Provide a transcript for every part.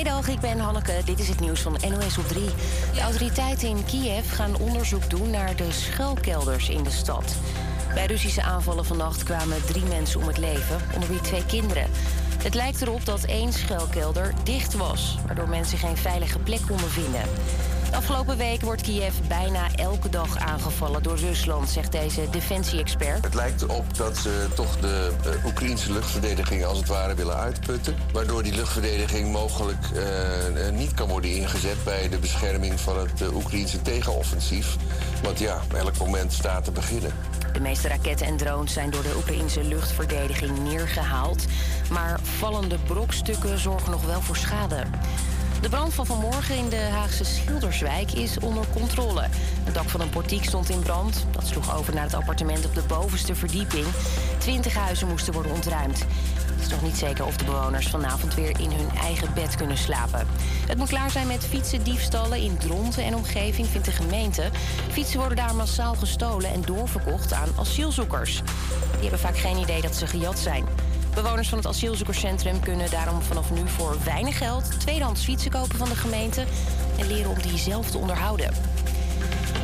Goedemiddag, ik ben Hanneke. Dit is het nieuws van NOS op 3. De autoriteiten in Kiev gaan onderzoek doen naar de schuilkelders in de stad. Bij Russische aanvallen vannacht kwamen drie mensen om het leven, onder wie twee kinderen. Het lijkt erop dat één schuilkelder dicht was, waardoor mensen geen veilige plek konden vinden. De afgelopen week wordt Kiev bijna elke dag aangevallen door Rusland, zegt deze defensie-expert. Het lijkt erop dat ze toch de uh, Oekraïnse luchtverdediging als het ware willen uitputten. Waardoor die luchtverdediging mogelijk uh, niet kan worden ingezet bij de bescherming van het uh, Oekraïnse tegenoffensief. Want ja, elk moment staat te beginnen. De meeste raketten en drones zijn door de Oekraïnse luchtverdediging neergehaald. Maar vallende brokstukken zorgen nog wel voor schade. De brand van vanmorgen in de Haagse Schilderswijk is onder controle. Het dak van een portiek stond in brand. Dat sloeg over naar het appartement op de bovenste verdieping. Twintig huizen moesten worden ontruimd. Het is nog niet zeker of de bewoners vanavond weer in hun eigen bed kunnen slapen. Het moet klaar zijn met fietsen, diefstallen in Dronten en omgeving, vindt de gemeente. Fietsen worden daar massaal gestolen en doorverkocht aan asielzoekers. Die hebben vaak geen idee dat ze gejat zijn. Bewoners van het asielzoekerscentrum kunnen daarom vanaf nu voor weinig geld tweedehands fietsen kopen van de gemeente en leren om die zelf te onderhouden.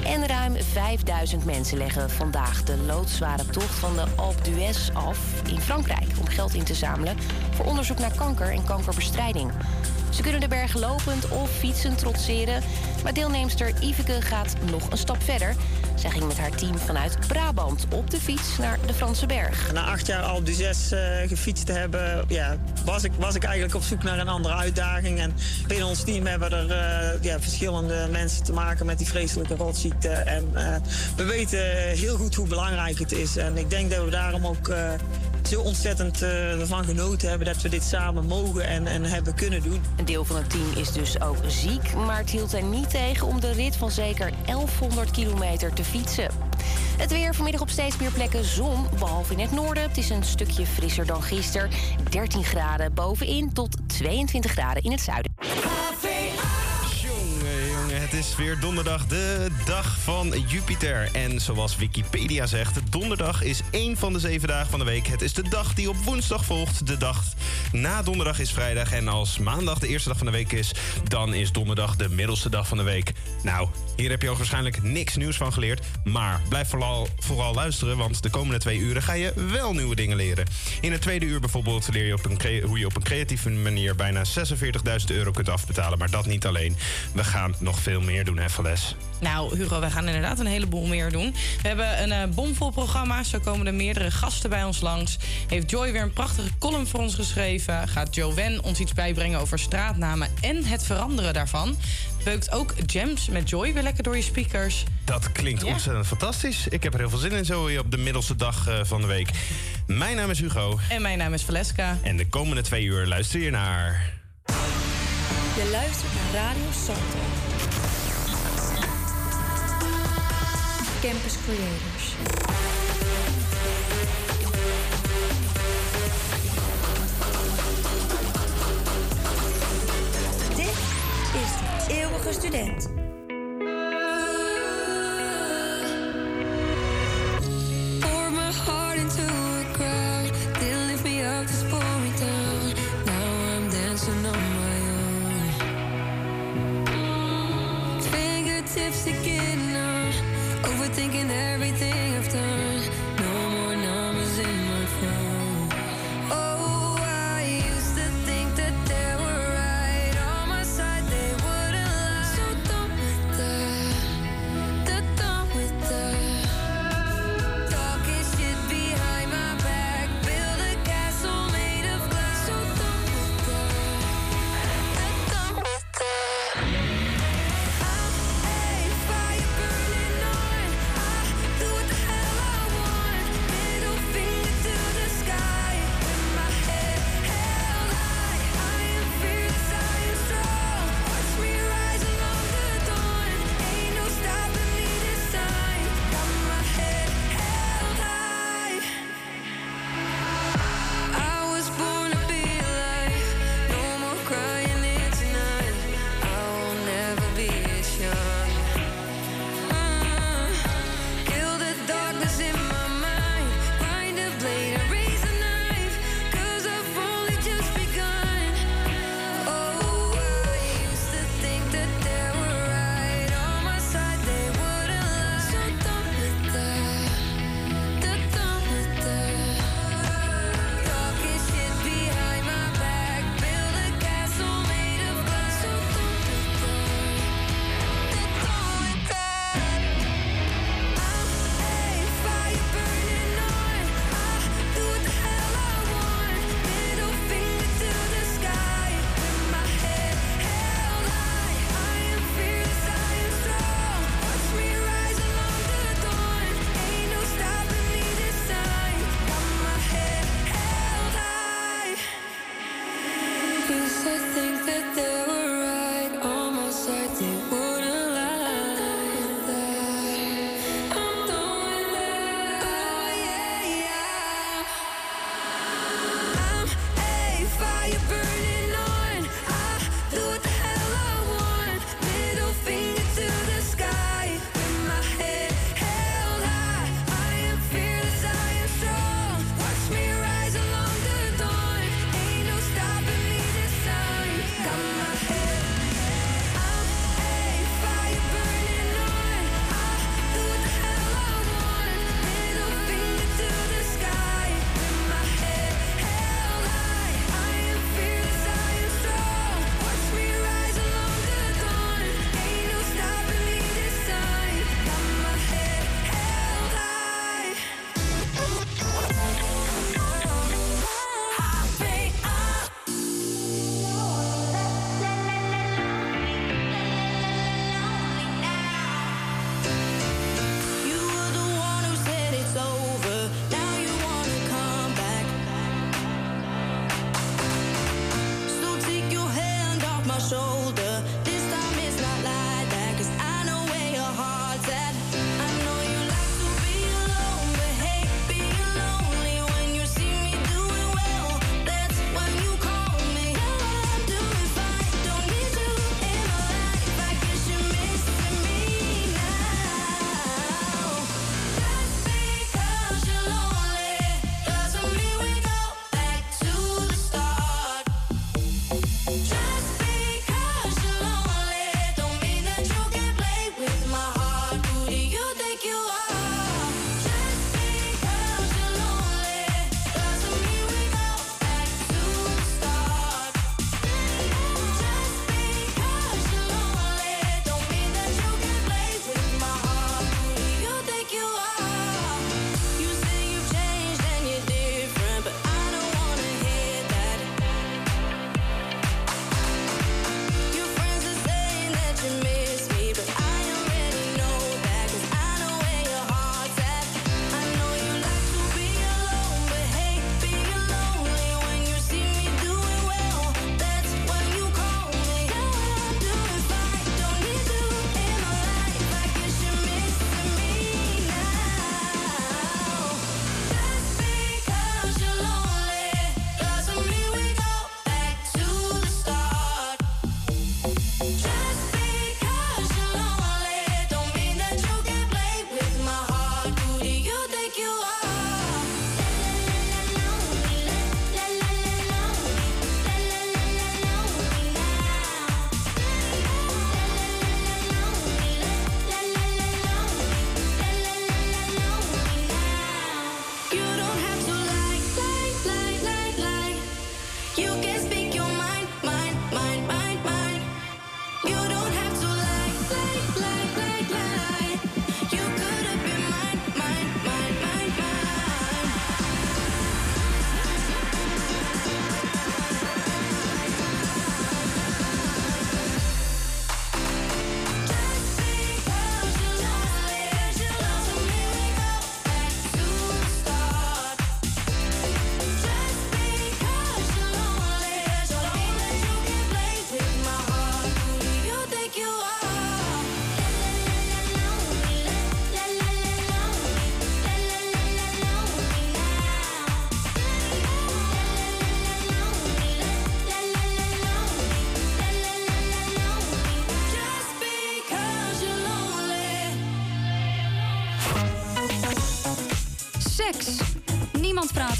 En ruim 5000 mensen leggen vandaag de loodzware tocht van de Alpe d'Huez af in Frankrijk om geld in te zamelen voor onderzoek naar kanker en kankerbestrijding. Ze kunnen de berg lopend of fietsend trotseren. Maar deelnemster Iveke gaat nog een stap verder. Zij ging met haar team vanuit Brabant op de fiets naar de Franse berg. Na acht jaar Alpe d'Huez uh, gefietst te hebben... Ja, was, ik, was ik eigenlijk op zoek naar een andere uitdaging. En binnen ons team hebben er uh, ja, verschillende mensen te maken met die vreselijke rotziekte. En uh, we weten heel goed hoe belangrijk het is. En ik denk dat we daarom ook zo ontzettend uh, ervan genoten hebben dat we dit samen mogen en, en hebben kunnen doen. Een deel van het team is dus ook ziek, maar het hield er niet tegen om de rit van zeker 1100 kilometer te fietsen. Het weer vanmiddag op steeds meer plekken zon, behalve in het noorden. Het is een stukje frisser dan gisteren. 13 graden bovenin tot 22 graden in het zuiden. Is weer donderdag, de dag van Jupiter. En zoals Wikipedia zegt, donderdag is één van de zeven dagen van de week. Het is de dag die op woensdag volgt. De dag na donderdag is vrijdag. En als maandag de eerste dag van de week is, dan is donderdag de middelste dag van de week. Nou, hier heb je ook waarschijnlijk niks nieuws van geleerd. Maar blijf vooral, vooral luisteren, want de komende twee uren ga je wel nieuwe dingen leren. In het tweede uur bijvoorbeeld leer je op een hoe je op een creatieve manier bijna 46.000 euro kunt afbetalen. Maar dat niet alleen. We gaan nog veel meer doen, hè, Vales? Nou, Hugo, wij gaan inderdaad een heleboel meer doen. We hebben een uh, bomvol programma. Zo komen er meerdere gasten bij ons langs. Heeft Joy weer een prachtige column voor ons geschreven. Gaat Joanne ons iets bijbrengen over straatnamen en het veranderen daarvan. Beukt ook jams met Joy weer lekker door je speakers. Dat klinkt ja. ontzettend fantastisch. Ik heb er heel veel zin in zo op de middelste dag uh, van de week. Mijn naam is Hugo. En mijn naam is Valeska. En de komende twee uur luister je naar... Je luistert naar Radio Santo. Campus Creators. Dit is de eeuwige student.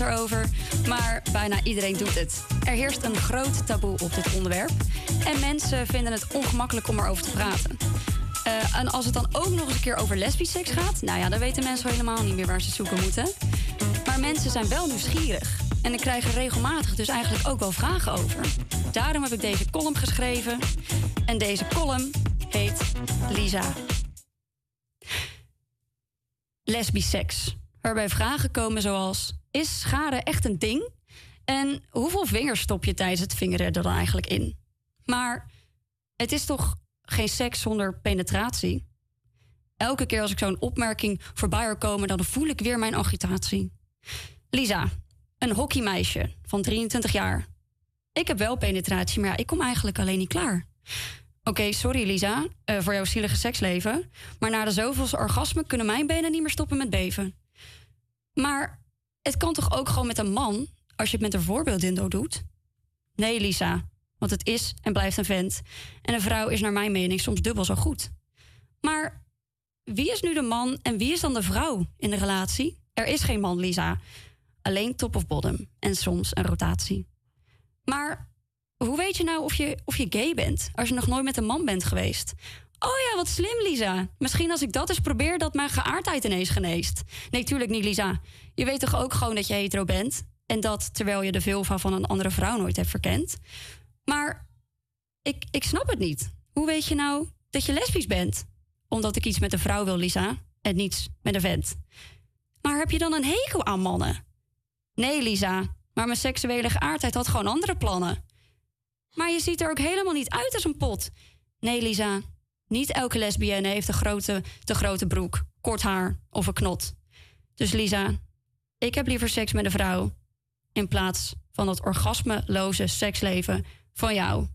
Erover, maar bijna iedereen doet het. Er heerst een groot taboe op dit onderwerp. En mensen vinden het ongemakkelijk om erover te praten. Uh, en als het dan ook nog eens een keer over lesbisch seks gaat, nou ja, dan weten mensen helemaal niet meer waar ze zoeken moeten. Maar mensen zijn wel nieuwsgierig. En ik krijg er regelmatig dus eigenlijk ook wel vragen over. Daarom heb ik deze column geschreven. En deze column heet Lisa. Lesbisch seks. Waarbij vragen komen zoals: Is schade echt een ding? En hoeveel vingers stop je tijdens het vingeren er dan eigenlijk in? Maar het is toch geen seks zonder penetratie? Elke keer als ik zo'n opmerking voorbij hoor komen, dan voel ik weer mijn agitatie. Lisa, een hockeymeisje van 23 jaar. Ik heb wel penetratie, maar ik kom eigenlijk alleen niet klaar. Oké, sorry Lisa, uh, voor jouw zielige seksleven. Maar na de zoveelste orgasme kunnen mijn benen niet meer stoppen met beven. Maar het kan toch ook gewoon met een man, als je het met een voorbeeldindo doet? Nee, Lisa, want het is en blijft een vent. En een vrouw is naar mijn mening soms dubbel zo goed. Maar wie is nu de man en wie is dan de vrouw in de relatie? Er is geen man, Lisa. Alleen top of bottom en soms een rotatie. Maar hoe weet je nou of je, of je gay bent als je nog nooit met een man bent geweest? Oh ja, wat slim, Lisa. Misschien als ik dat eens probeer, dat mijn geaardheid ineens geneest. Nee, tuurlijk niet, Lisa. Je weet toch ook gewoon dat je hetero bent? En dat terwijl je de vulva van een andere vrouw nooit hebt verkend? Maar ik, ik snap het niet. Hoe weet je nou dat je lesbisch bent? Omdat ik iets met een vrouw wil, Lisa, en niets met een vent. Maar heb je dan een hekel aan mannen? Nee, Lisa, maar mijn seksuele geaardheid had gewoon andere plannen. Maar je ziet er ook helemaal niet uit als een pot. Nee, Lisa, niet elke lesbienne heeft een grote, te grote broek, kort haar of een knot. Dus Lisa, ik heb liever seks met een vrouw in plaats van dat orgasmeloze seksleven van jou.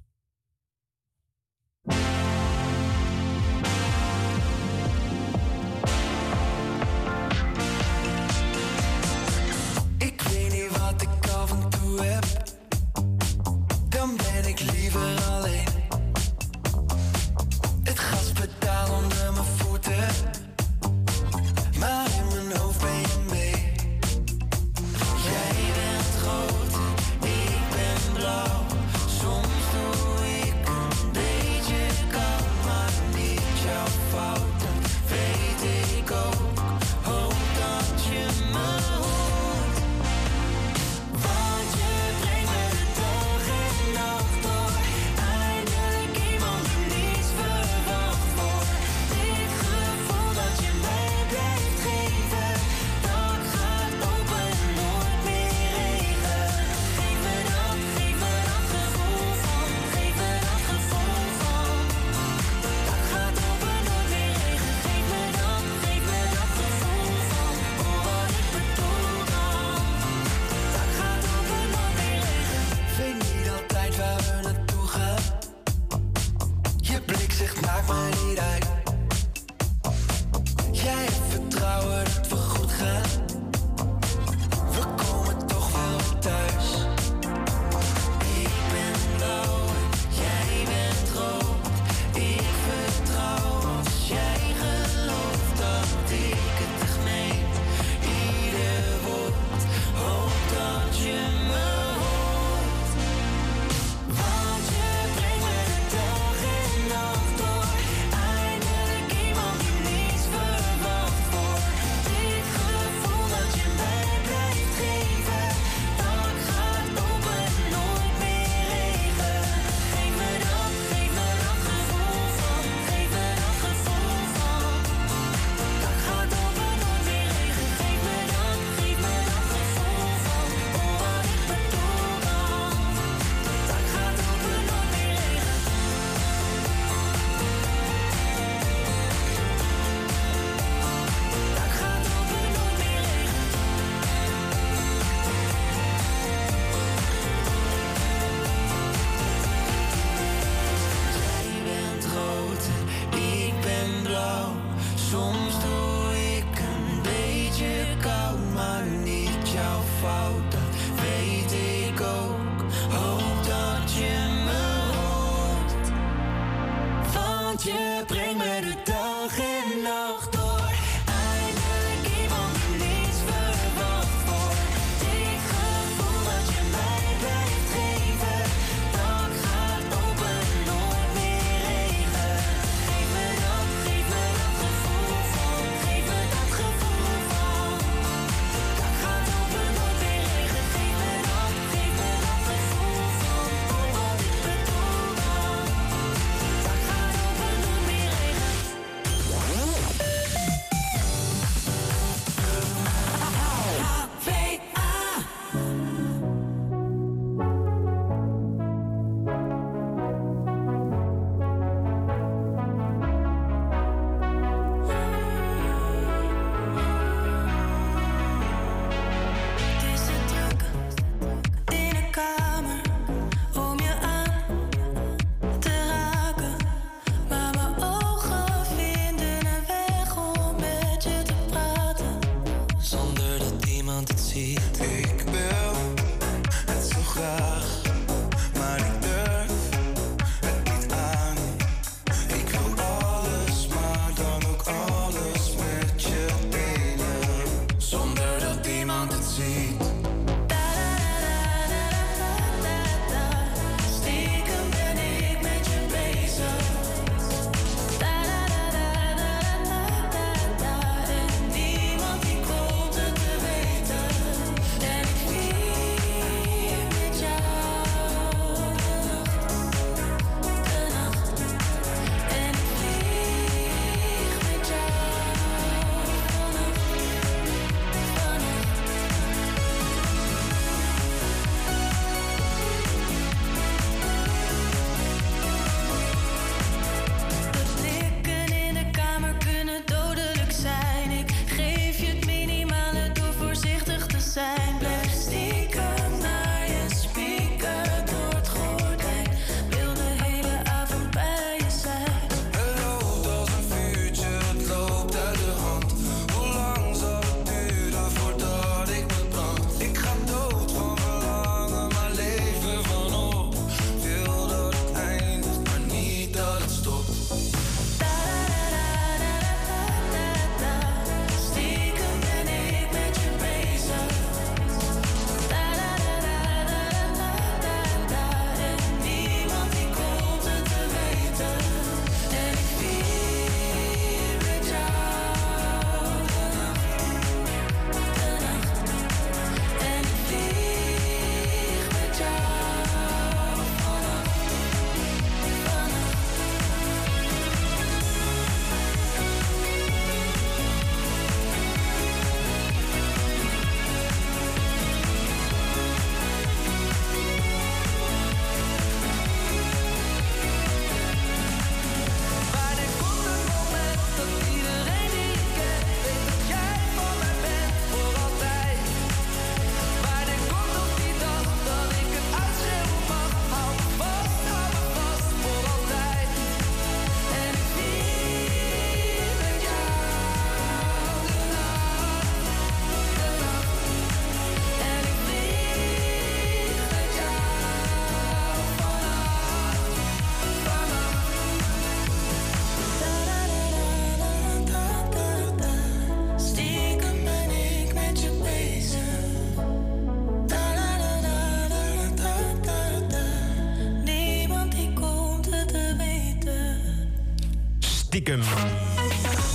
Stiekem.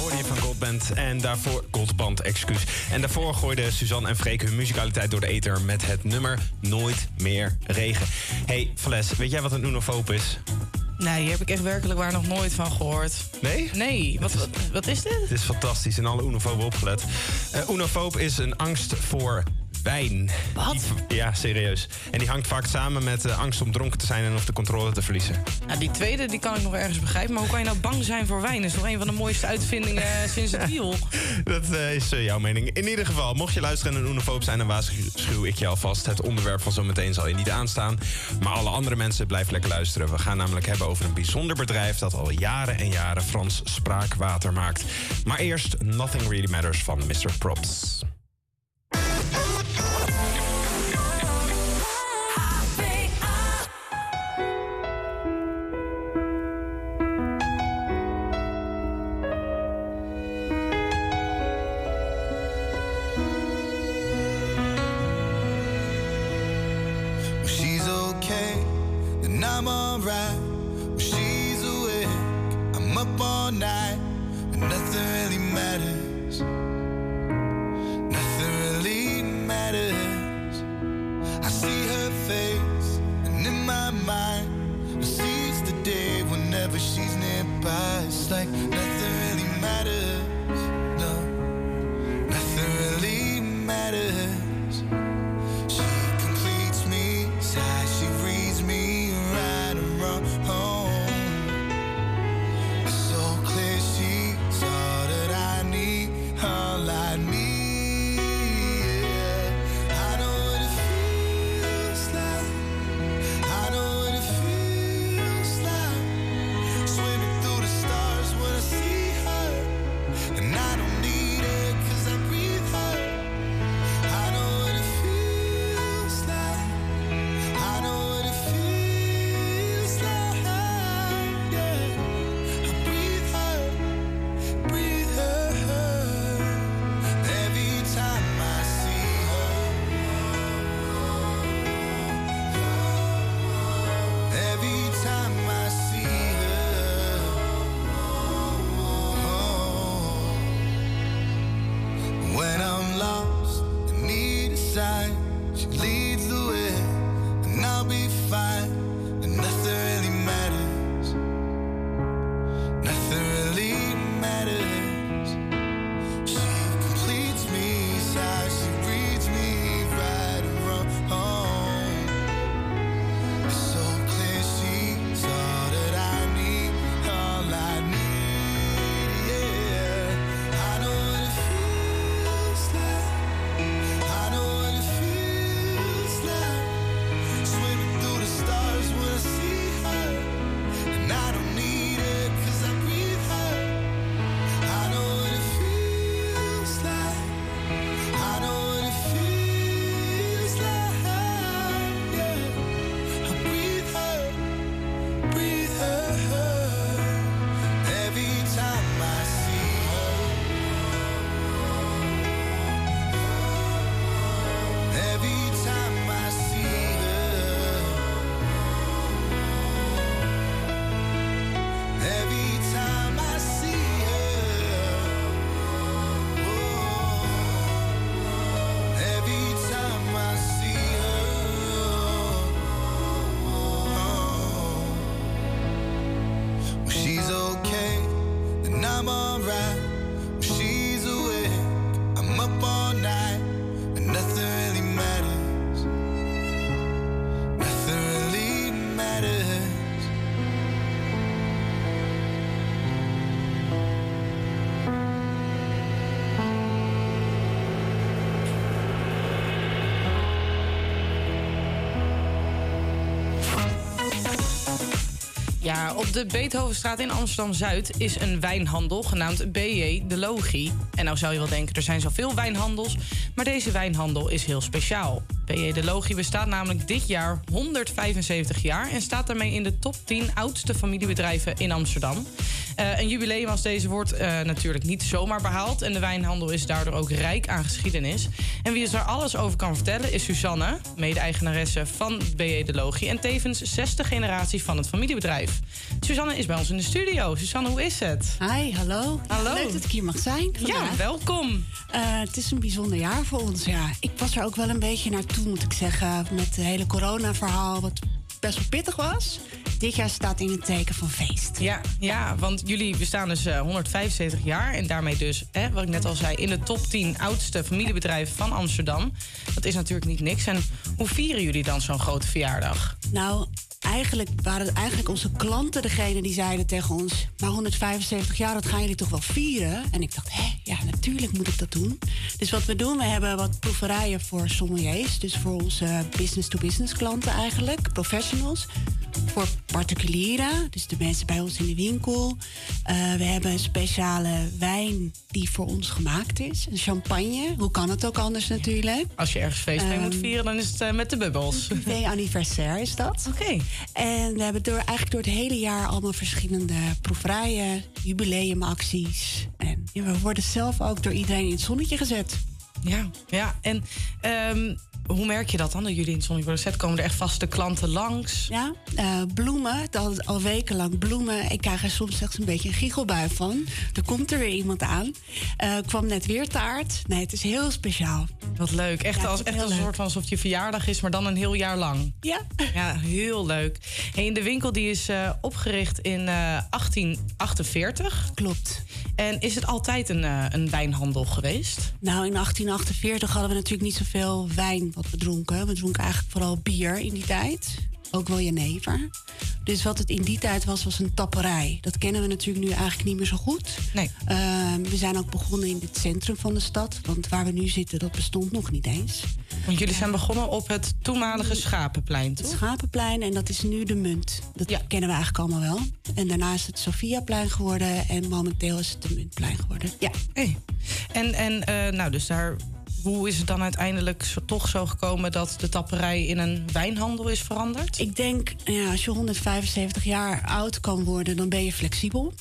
Hoorde je van Goldband en daarvoor... Goldband, excuus. En daarvoor gooiden Suzanne en Freek hun muzikaliteit door de ether... met het nummer Nooit meer regen. hey, Vales, weet jij wat een unofoop is? Nee, hier heb ik echt werkelijk waar nog nooit van gehoord. Nee? Nee, wat, wat, wat is dit? Het is fantastisch, in alle unofoben opgelet. Uh, unofoob is een angst voor wijn. Wat? ja, serieus. En die hangt vaak samen met de angst om dronken te zijn... en of de controle te verliezen. Nou, die tweede die kan ik nog ergens begrijpen. Maar hoe kan je nou bang zijn voor wijn? Dat is nog een van de mooiste uitvindingen eh, sinds het wiel. Dat uh, is uh, jouw mening. In ieder geval, mocht je luisteren en een unofoob zijn... dan waarschuw ik je alvast. Het onderwerp van zometeen zal je niet aanstaan. Maar alle andere mensen, blijf lekker luisteren. We gaan namelijk hebben over een bijzonder bedrijf... dat al jaren en jaren Frans spraakwater maakt. Maar eerst Nothing Really Matters van Mr. Props. Ja, op de Beethovenstraat in Amsterdam-Zuid is een wijnhandel genaamd BJ De Logie. En nou zou je wel denken, er zijn zoveel wijnhandels, maar deze wijnhandel is heel speciaal. BJ De Logie bestaat namelijk dit jaar 175 jaar en staat daarmee in de top 10 oudste familiebedrijven in Amsterdam. Eh, een jubileum als deze wordt eh, natuurlijk niet zomaar behaald. En de wijnhandel is daardoor ook rijk aan geschiedenis. En wie ons daar alles over kan vertellen is Suzanne, mede-eigenaresse van BE De Logie. En tevens zesde generatie van het familiebedrijf. Suzanne is bij ons in de studio. Suzanne, hoe is het? Hi, hallo. Hallo. Leuk dat ik hier mag zijn. vandaag. Ja, welkom. Eh, het is een bijzonder jaar voor ons. Ja. Ik was er ook wel een beetje naartoe, moet ik zeggen. Met het hele corona-verhaal, wat best wel pittig was. Dit jaar staat in het teken van feest. Ja, ja, want jullie bestaan dus eh, 175 jaar. En daarmee dus, hè, wat ik net al zei, in de top 10 oudste familiebedrijven van Amsterdam. Dat is natuurlijk niet niks. En hoe vieren jullie dan zo'n grote verjaardag? Nou, eigenlijk waren het eigenlijk onze klanten degene die zeiden tegen ons... maar 175 jaar, dat gaan jullie toch wel vieren? En ik dacht, hé, ja, natuurlijk moet ik dat doen. Dus wat we doen, we hebben wat proeverijen voor sommeliers. Dus voor onze business-to-business klanten eigenlijk, professionals. Voor particulieren, dus de mensen bij ons in de winkel. Eh, we hebben een speciale wijn die voor ons gemaakt is. Een champagne. Hoe kan het ook anders natuurlijk? Als je ergens feest mee moet Ehm, vieren, dan is het eh, met de bubbels. privé anniversaire is dat. Oké. En we hebben door, eigenlijk door het hele jaar allemaal verschillende proeverijen, jubileumacties. En we worden zelf ook door iedereen in het zonnetje gezet. Ja, ja. En ehm, hoe merk je dat dan, dat jullie in zonnetje worden gezet? Komen er echt vaste klanten langs? Ja, eh, bloemen, al, al wekenlang bloemen. Ik krijg er soms echt een beetje een giechelbui van. Er komt er weer iemand aan. Eh kwam net weer taart. Nee, het is heel speciaal. Wat leuk. Echt, Ja, als, echt een leuk. soort van alsof je verjaardag is, maar dan een heel jaar lang. Ja. Ja, heel leuk. En de winkel die is eh, opgericht in eh, 1848. Klopt. En is het altijd een, een wijnhandel geweest? Nou, in 1848 hadden we natuurlijk niet zoveel wijn wat we dronken. We dronken eigenlijk vooral bier in die tijd. Ook wel jenever. Dus wat het in die tijd was, was een tapperij. Dat kennen we natuurlijk nu eigenlijk niet meer zo goed. Nee. Ehm, we zijn ook begonnen in het centrum van de stad. Want waar we nu zitten, dat bestond nog niet eens. Want jullie zijn begonnen op het toenmalige Schapenplein, Het toch? Schapenplein en dat is nu de Munt. Dat kennen we eigenlijk allemaal wel. En daarna is het Sophiaplein geworden en momenteel is het de Muntplein geworden. Ja. Hey. En, en eh, nou, dus daar, hoe is het dan uiteindelijk zo, toch zo gekomen dat de tapperij in een wijnhandel is veranderd? Ik denk, ja, als je 175 jaar oud kan worden, dan ben je flexibel.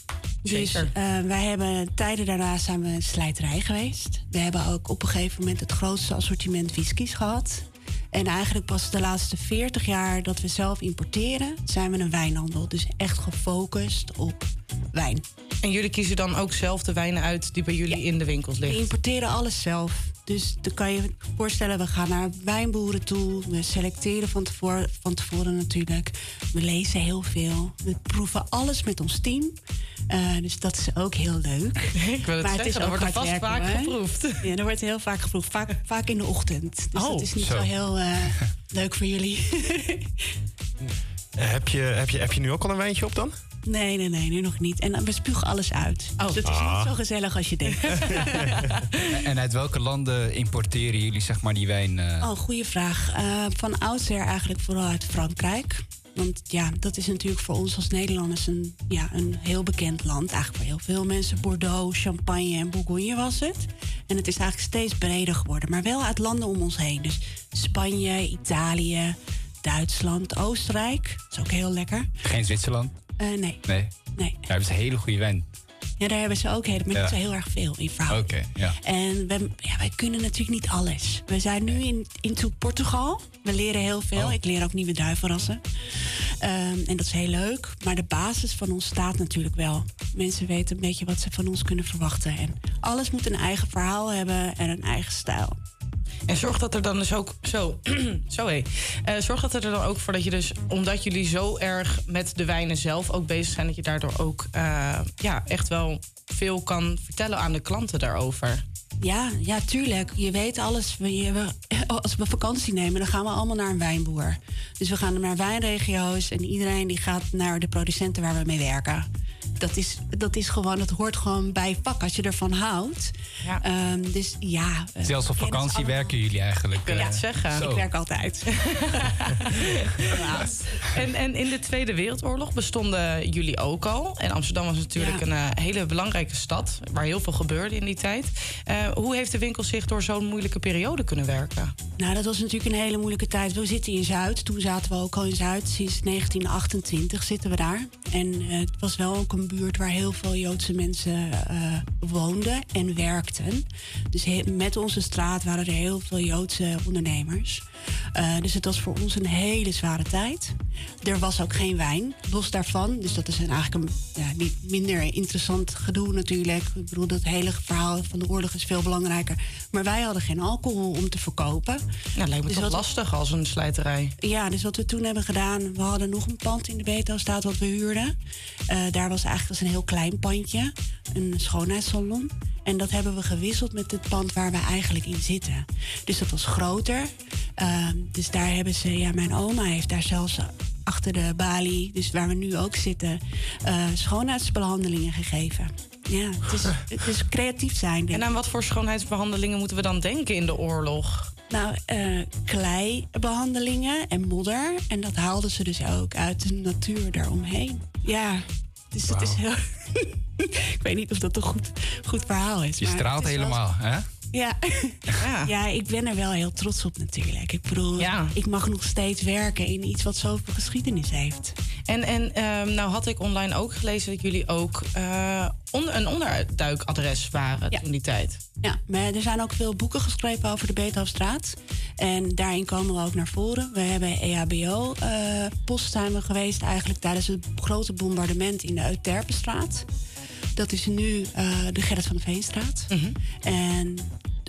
Dus Zeker. eh, wij hebben tijden daarna zijn we een slijterij geweest. We hebben ook op een gegeven moment het grootste assortiment whiskies gehad. En eigenlijk pas de laatste 40 jaar dat we zelf importeren, zijn we een wijnhandel. Dus echt gefocust op wijn. En jullie kiezen dan ook zelf de wijnen uit die bij jullie in de winkels We liggen? importeren alles zelf. Dus dan kan je je voorstellen, we gaan naar wijnboeren toe. We selecteren van tevoren, van tevoren natuurlijk. We lezen heel veel. We proeven alles met ons team. Eh, dus dat is ook heel leuk. Ik wil het zeggen, er wordt er vast werken, vaak hoor. geproefd. Ja, er wordt heel vaak geproefd. Vaak, vaak in de ochtend. Dus Oh, dat is niet zo. zo, heel eh, leuk voor jullie. Eh, heb, je, heb, je, heb je nu ook al een wijntje op dan? Nee, nee, nee, nu nog niet. En we spugen alles uit. Oh. Dus het is Ah. niet zo gezellig als je denkt. En uit welke landen importeren jullie zeg maar die wijn? eh? Oh, goede vraag. Eh, van oudsher eigenlijk vooral uit Frankrijk. Want ja, dat is natuurlijk voor ons als Nederlanders een, ja, een heel bekend land. Eigenlijk voor heel veel mensen. Bordeaux, Champagne en Bourgogne was het. En het is eigenlijk steeds breder geworden. Maar wel uit landen om ons heen. Dus Spanje, Italië, Duitsland, Oostenrijk. Dat is ook heel lekker. Geen Zwitserland? Eh, nee, Nee. nee. Daar hebben ze hele goede wijn. Ja, daar hebben ze ook helemaal, maar Ja. niet zo heel erg veel in verhouding. Oké, ja. En we, ja, wij kunnen natuurlijk niet alles. We zijn nu in into Portugal. We leren heel veel. Oh. Ik leer ook nieuwe druivenrassen. Ehm, en dat is heel leuk. Maar de basis van ons staat natuurlijk wel. Mensen weten een beetje wat ze van ons kunnen verwachten. En alles moet een eigen verhaal hebben en een eigen stijl. En zorg dat er dan dus ook zo, zo hé. Eh, zorg dat er dan ook voor dat je dus, omdat jullie zo erg met de wijnen zelf ook bezig zijn, dat je daardoor ook eh, ja, echt wel veel kan vertellen aan de klanten daarover. Ja, ja, tuurlijk. Je weet alles. We, we- als we vakantie nemen, dan gaan we allemaal naar een wijnboer. Dus we gaan naar wijnregio's en iedereen die gaat naar de producenten waar we mee werken. Dat is, dat is gewoon, dat hoort gewoon bij vak als je ervan houdt. Ehm, dus ja. eh, Zelfs op kennis vakantie allemaal. werken jullie eigenlijk. Kun je eh, het zeggen? zo. Ik werk altijd. En, en in de Tweede Wereldoorlog bestonden jullie ook al. En Amsterdam was natuurlijk Ja. een eh, hele belangrijke stad... waar heel veel gebeurde in die tijd. Eh, hoe heeft de winkel zich door zo'n moeilijke periode kunnen werken? Nou, dat was natuurlijk een hele moeilijke tijd. We zitten in Zuid. Toen zaten we ook al in Zuid. Sinds 1928 zitten we daar. En eh, het was wel ook een buurt waar heel veel Joodse mensen eh, woonden en werkten. Dus met onze straat waren er heel veel Joodse ondernemers. Eh, dus het was voor ons een hele zware tijd. Er was ook geen wijn, los daarvan. Dus dat is een, eigenlijk een ja, niet minder interessant gedoe natuurlijk. Ik bedoel, dat hele verhaal van de oorlog is veel belangrijker. Maar wij hadden geen alcohol om te verkopen. Ja, lijkt me Dus toch lastig als een slijterij. Ja, dus wat we toen hebben gedaan, we hadden nog een pand in de Beethovenstraat wat we huurden. Eh, daar was eigenlijk was een heel klein pandje, een schoonheidssalon. En dat hebben we gewisseld met het pand waar we eigenlijk in zitten. Dus dat was groter. Ehm, dus daar hebben ze, ja, mijn oma heeft daar zelfs achter de balie, dus waar we nu ook zitten, eh, schoonheidsbehandelingen gegeven. Ja, het is, het is creatief zijn. denk En aan wat voor schoonheidsbehandelingen moeten we dan denken in de oorlog? nou, eh, kleibehandelingen en modder. En dat haalden ze dus ook uit de natuur daaromheen. Ja, dus het is heel... ik weet niet of dat een goed, goed verhaal is. Je maar straalt het is wel- helemaal, hè? Ja. Ja. ik ben er wel heel trots op natuurlijk. Ik bedoel, ik mag nog steeds werken in iets wat zoveel geschiedenis heeft. En, en ehm, nou had ik online ook gelezen dat jullie ook onder, een onderduikadres waren toen die tijd. Ja, maar er zijn ook veel boeken geschreven over de Beethovenstraat. En daarin komen we ook naar voren. We hebben E EHBO-post zijn we geweest eigenlijk tijdens het grote bombardement in de Euterpenstraat. Dat is nu eh, de Gerrit van de Veenstraat. En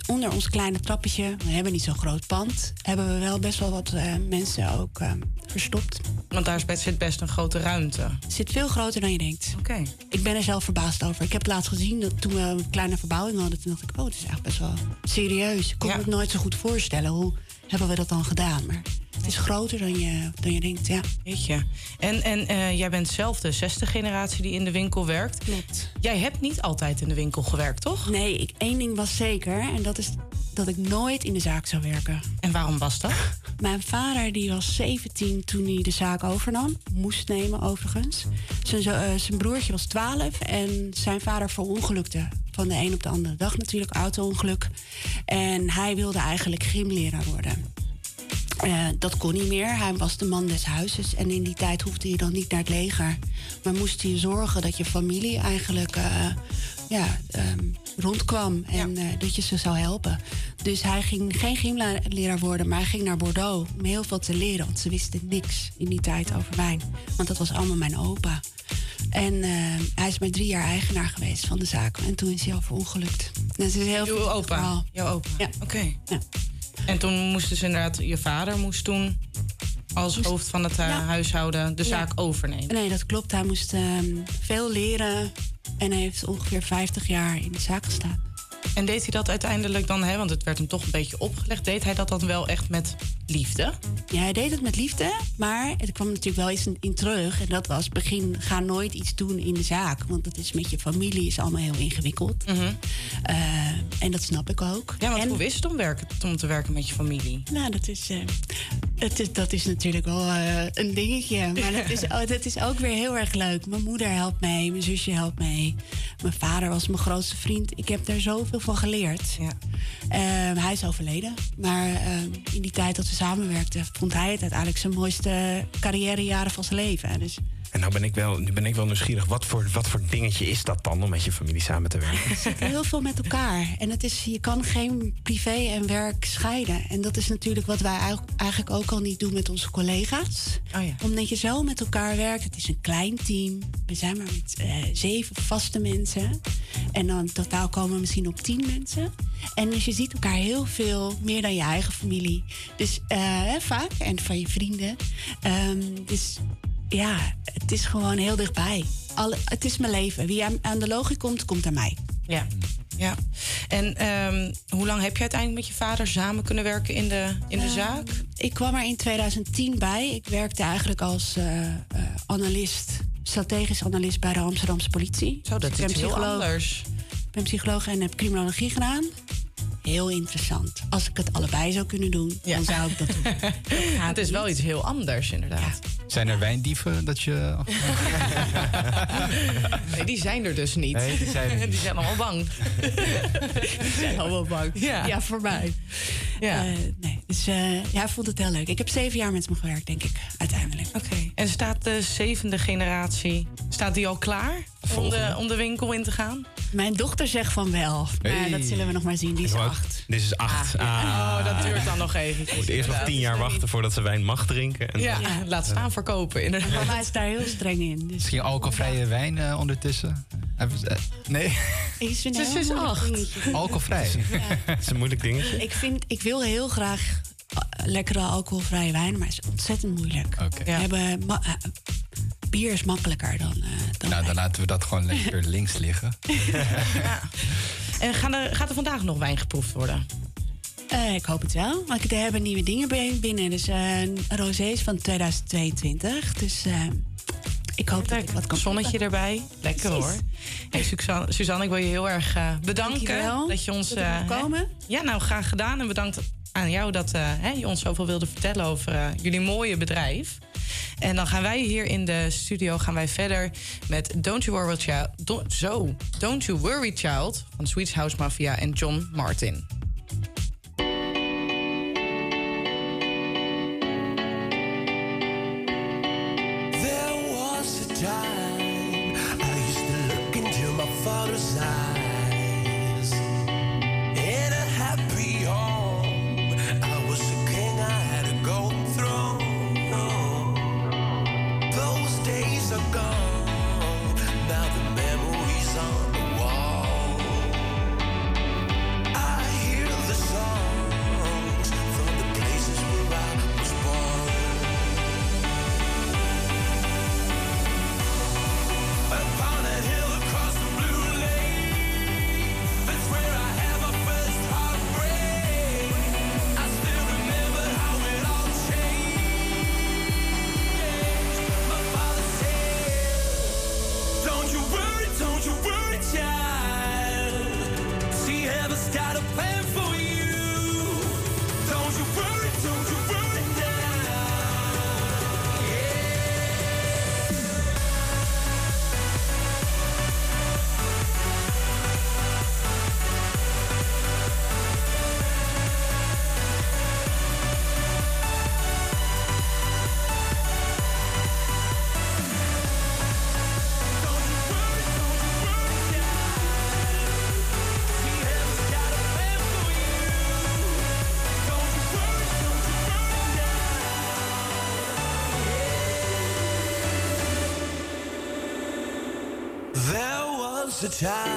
onder ons kleine trappetje, we hebben niet zo'n groot pand, hebben we wel best wel wat eh, mensen ook eh, verstopt. Want daar zit best een grote ruimte. Het zit veel groter dan je denkt. Oké. Ik ben er zelf verbaasd over. Ik heb laatst gezien dat toen we een kleine verbouwing hadden. Toen dacht ik, oh, het is eigenlijk best wel serieus. Ik kon me het nooit zo goed voorstellen. Hoe hebben we dat dan gedaan? Maar is groter dan je, dan je denkt, ja. Weet je. En, en eh, jij bent zelf de zesde generatie die in de winkel werkt. Klopt. Jij hebt niet altijd in de winkel gewerkt, toch? Nee, ik, één ding was zeker. En dat is dat ik nooit in de zaak zou werken. En waarom was dat? Mijn vader die was 17 toen hij de zaak overnam. Moest nemen overigens. Zijn, eh, zijn broertje was 12 en zijn vader verongelukte. Van de een op de andere dag natuurlijk, auto-ongeluk. En hij wilde eigenlijk gymleraar worden. Eh, dat kon niet meer. Hij was de man des huizes. En in die tijd hoefde je dan niet naar het leger. Maar moest je zorgen dat je familie eigenlijk eh, ja, ehm, rondkwam. En eh, dat je ze zou helpen. Dus hij ging geen gymleraar worden, maar hij ging naar Bordeaux om heel veel te leren. Want ze wisten niks in die tijd over wijn. Want dat was allemaal mijn opa. En hij is maar drie jaar eigenaar geweest van de zaak. En toen is hij al verongelukt. Dat is een heel Jouw opa? Jouw opa? Ja. Oké. Ja. En toen moest dus inderdaad, je vader moest toen als hoofd van het eh, Ja. huishouden de Ja. zaak overnemen. Nee, dat klopt. Hij moest ehm, veel leren en hij heeft ongeveer 50 jaar in de zaak gestaan. En deed hij dat uiteindelijk dan, hè, want het werd hem toch een beetje opgelegd, deed hij dat dan wel echt met liefde? Ja, hij deed het met liefde, maar er kwam natuurlijk wel iets in, terug. En dat was, begin, ga nooit iets doen in de zaak. Want dat is met je familie, is allemaal heel ingewikkeld. Eh, en dat snap ik ook. Ja, want hoe is het om, werken, om te werken met je familie? Nou, dat is, eh, het is, dat is natuurlijk wel eh, een dingetje. Maar dat is, oh, dat is ook weer heel erg leuk. Mijn moeder helpt mee, mijn zusje helpt mee. Mijn vader was mijn grootste vriend. Ik heb daar zoveel van geleerd. Ja. Eh, hij is overleden. Maar eh, in die tijd dat we samenwerkten, vond hij het uiteindelijk zijn mooiste carrièrejaren van zijn leven. Dus En nou ben ik wel, nu ben ik wel nieuwsgierig. Wat voor, wat voor dingetje is dat dan om met je familie samen te werken? heel veel met elkaar. En het is, je kan geen privé en werk scheiden. En dat is natuurlijk wat wij eigenlijk- ook al niet doen met onze collega's. Oh ja. Omdat je zo met elkaar werkt. Het is een klein team. We zijn maar met eh, zeven vaste mensen. En dan totaal komen we misschien op tien mensen. En dus je ziet elkaar heel veel, meer dan je eigen familie. Dus eh, hè, vaak, en van je vrienden. Ehm, dus ja, het is gewoon heel dichtbij. Alle, het is mijn leven. Wie aan, aan de logic komt, komt aan mij. Ja. ja. En ehm, hoe lang heb je uiteindelijk met je vader samen kunnen werken in de, in de Ehm, zaak? Ik kwam er in 2010 bij. Ik werkte eigenlijk als eh, eh, analist strategisch analist bij de Amsterdamse politie. Zo, dat Dus is heel anders. Ik ben psycholoog en heb criminologie gedaan. Heel interessant. Als ik het allebei zou kunnen doen, dan zou ik dat doen. het is wel iets heel anders, inderdaad. Zijn er wijndieven dat je... Nee, die zijn er dus niet. Nee, die zijn er niet. Die zijn allemaal bang. Die zijn allemaal bang. Ja. Ja, voor mij. Ja. Eh, nee, dus eh, ja, ik vond het heel leuk. Ik heb zeven jaar met me gewerkt, denk ik, uiteindelijk. Oké. En staat de zevende generatie, staat die al klaar om de, om de winkel in te gaan? Mijn dochter zegt van wel. Maar Hey. dat zullen we nog maar zien. Die is acht. Dit is acht. Ah, Oh, dat duurt dan nog even. Moet eerst nog tien jaar wachten voordat ze wijn mag drinken. En Ja, laat staan verkopen, inderdaad. Mama is daar heel streng in. Dus Misschien alcoholvrije wijn eh, ondertussen? Eh, Nee, ik vind Ze het een is heel moeilijk acht. dingetje. alcoholvrij. Het is een moeilijk dingetje. Ik, vind, ik wil heel graag eh, lekkere alcoholvrije wijn, maar het is ontzettend moeilijk. Oké. We hebben ma- bier is makkelijker dan. eh, dan Nou, dan wijn. laten we dat gewoon lekker links liggen. En gaan er, gaat er vandaag nog wijn geproefd worden? Eh, ik hoop het wel. Maar er hebben nieuwe dingen binnen. Dus eh een rosé is van 2022. Dus eh, ik hoop dat ik wat kan Zonnetje erbij. Lekker Precies. hoor. Hey, Suzanne, Suzanne, ik wil je heel erg eh, bedanken Dankjewel dat je ons. dat eh, hè- komen. ja, nou graag gedaan. En bedankt aan jou dat eh, hè, je ons zoveel wilde vertellen over eh, jullie mooie bedrijf. En dan gaan wij hier in de studio gaan wij verder met Don't You Worry Child. Zo, Don't You Worry Child van Sweet House Mafia en John Martin. Was a time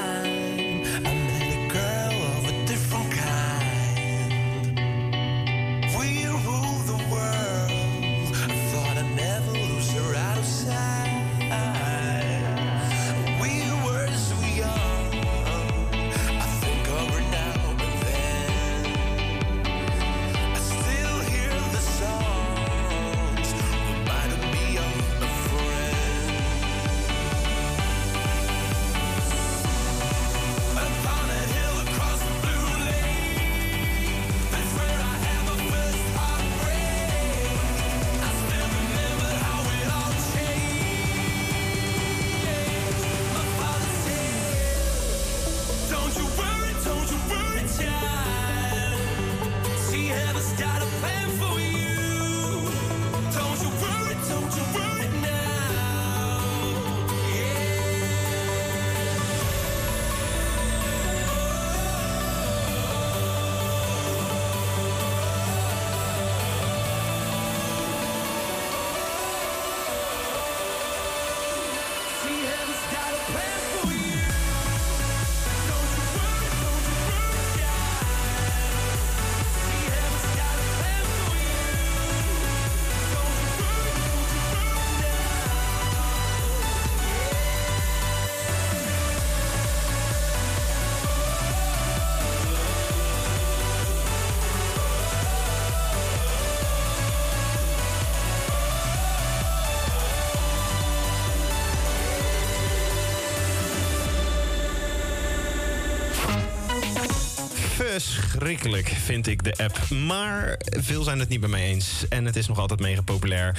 Verschrikkelijk vind ik de app. Maar veel zijn het niet met mij eens. En het is nog altijd mega populair.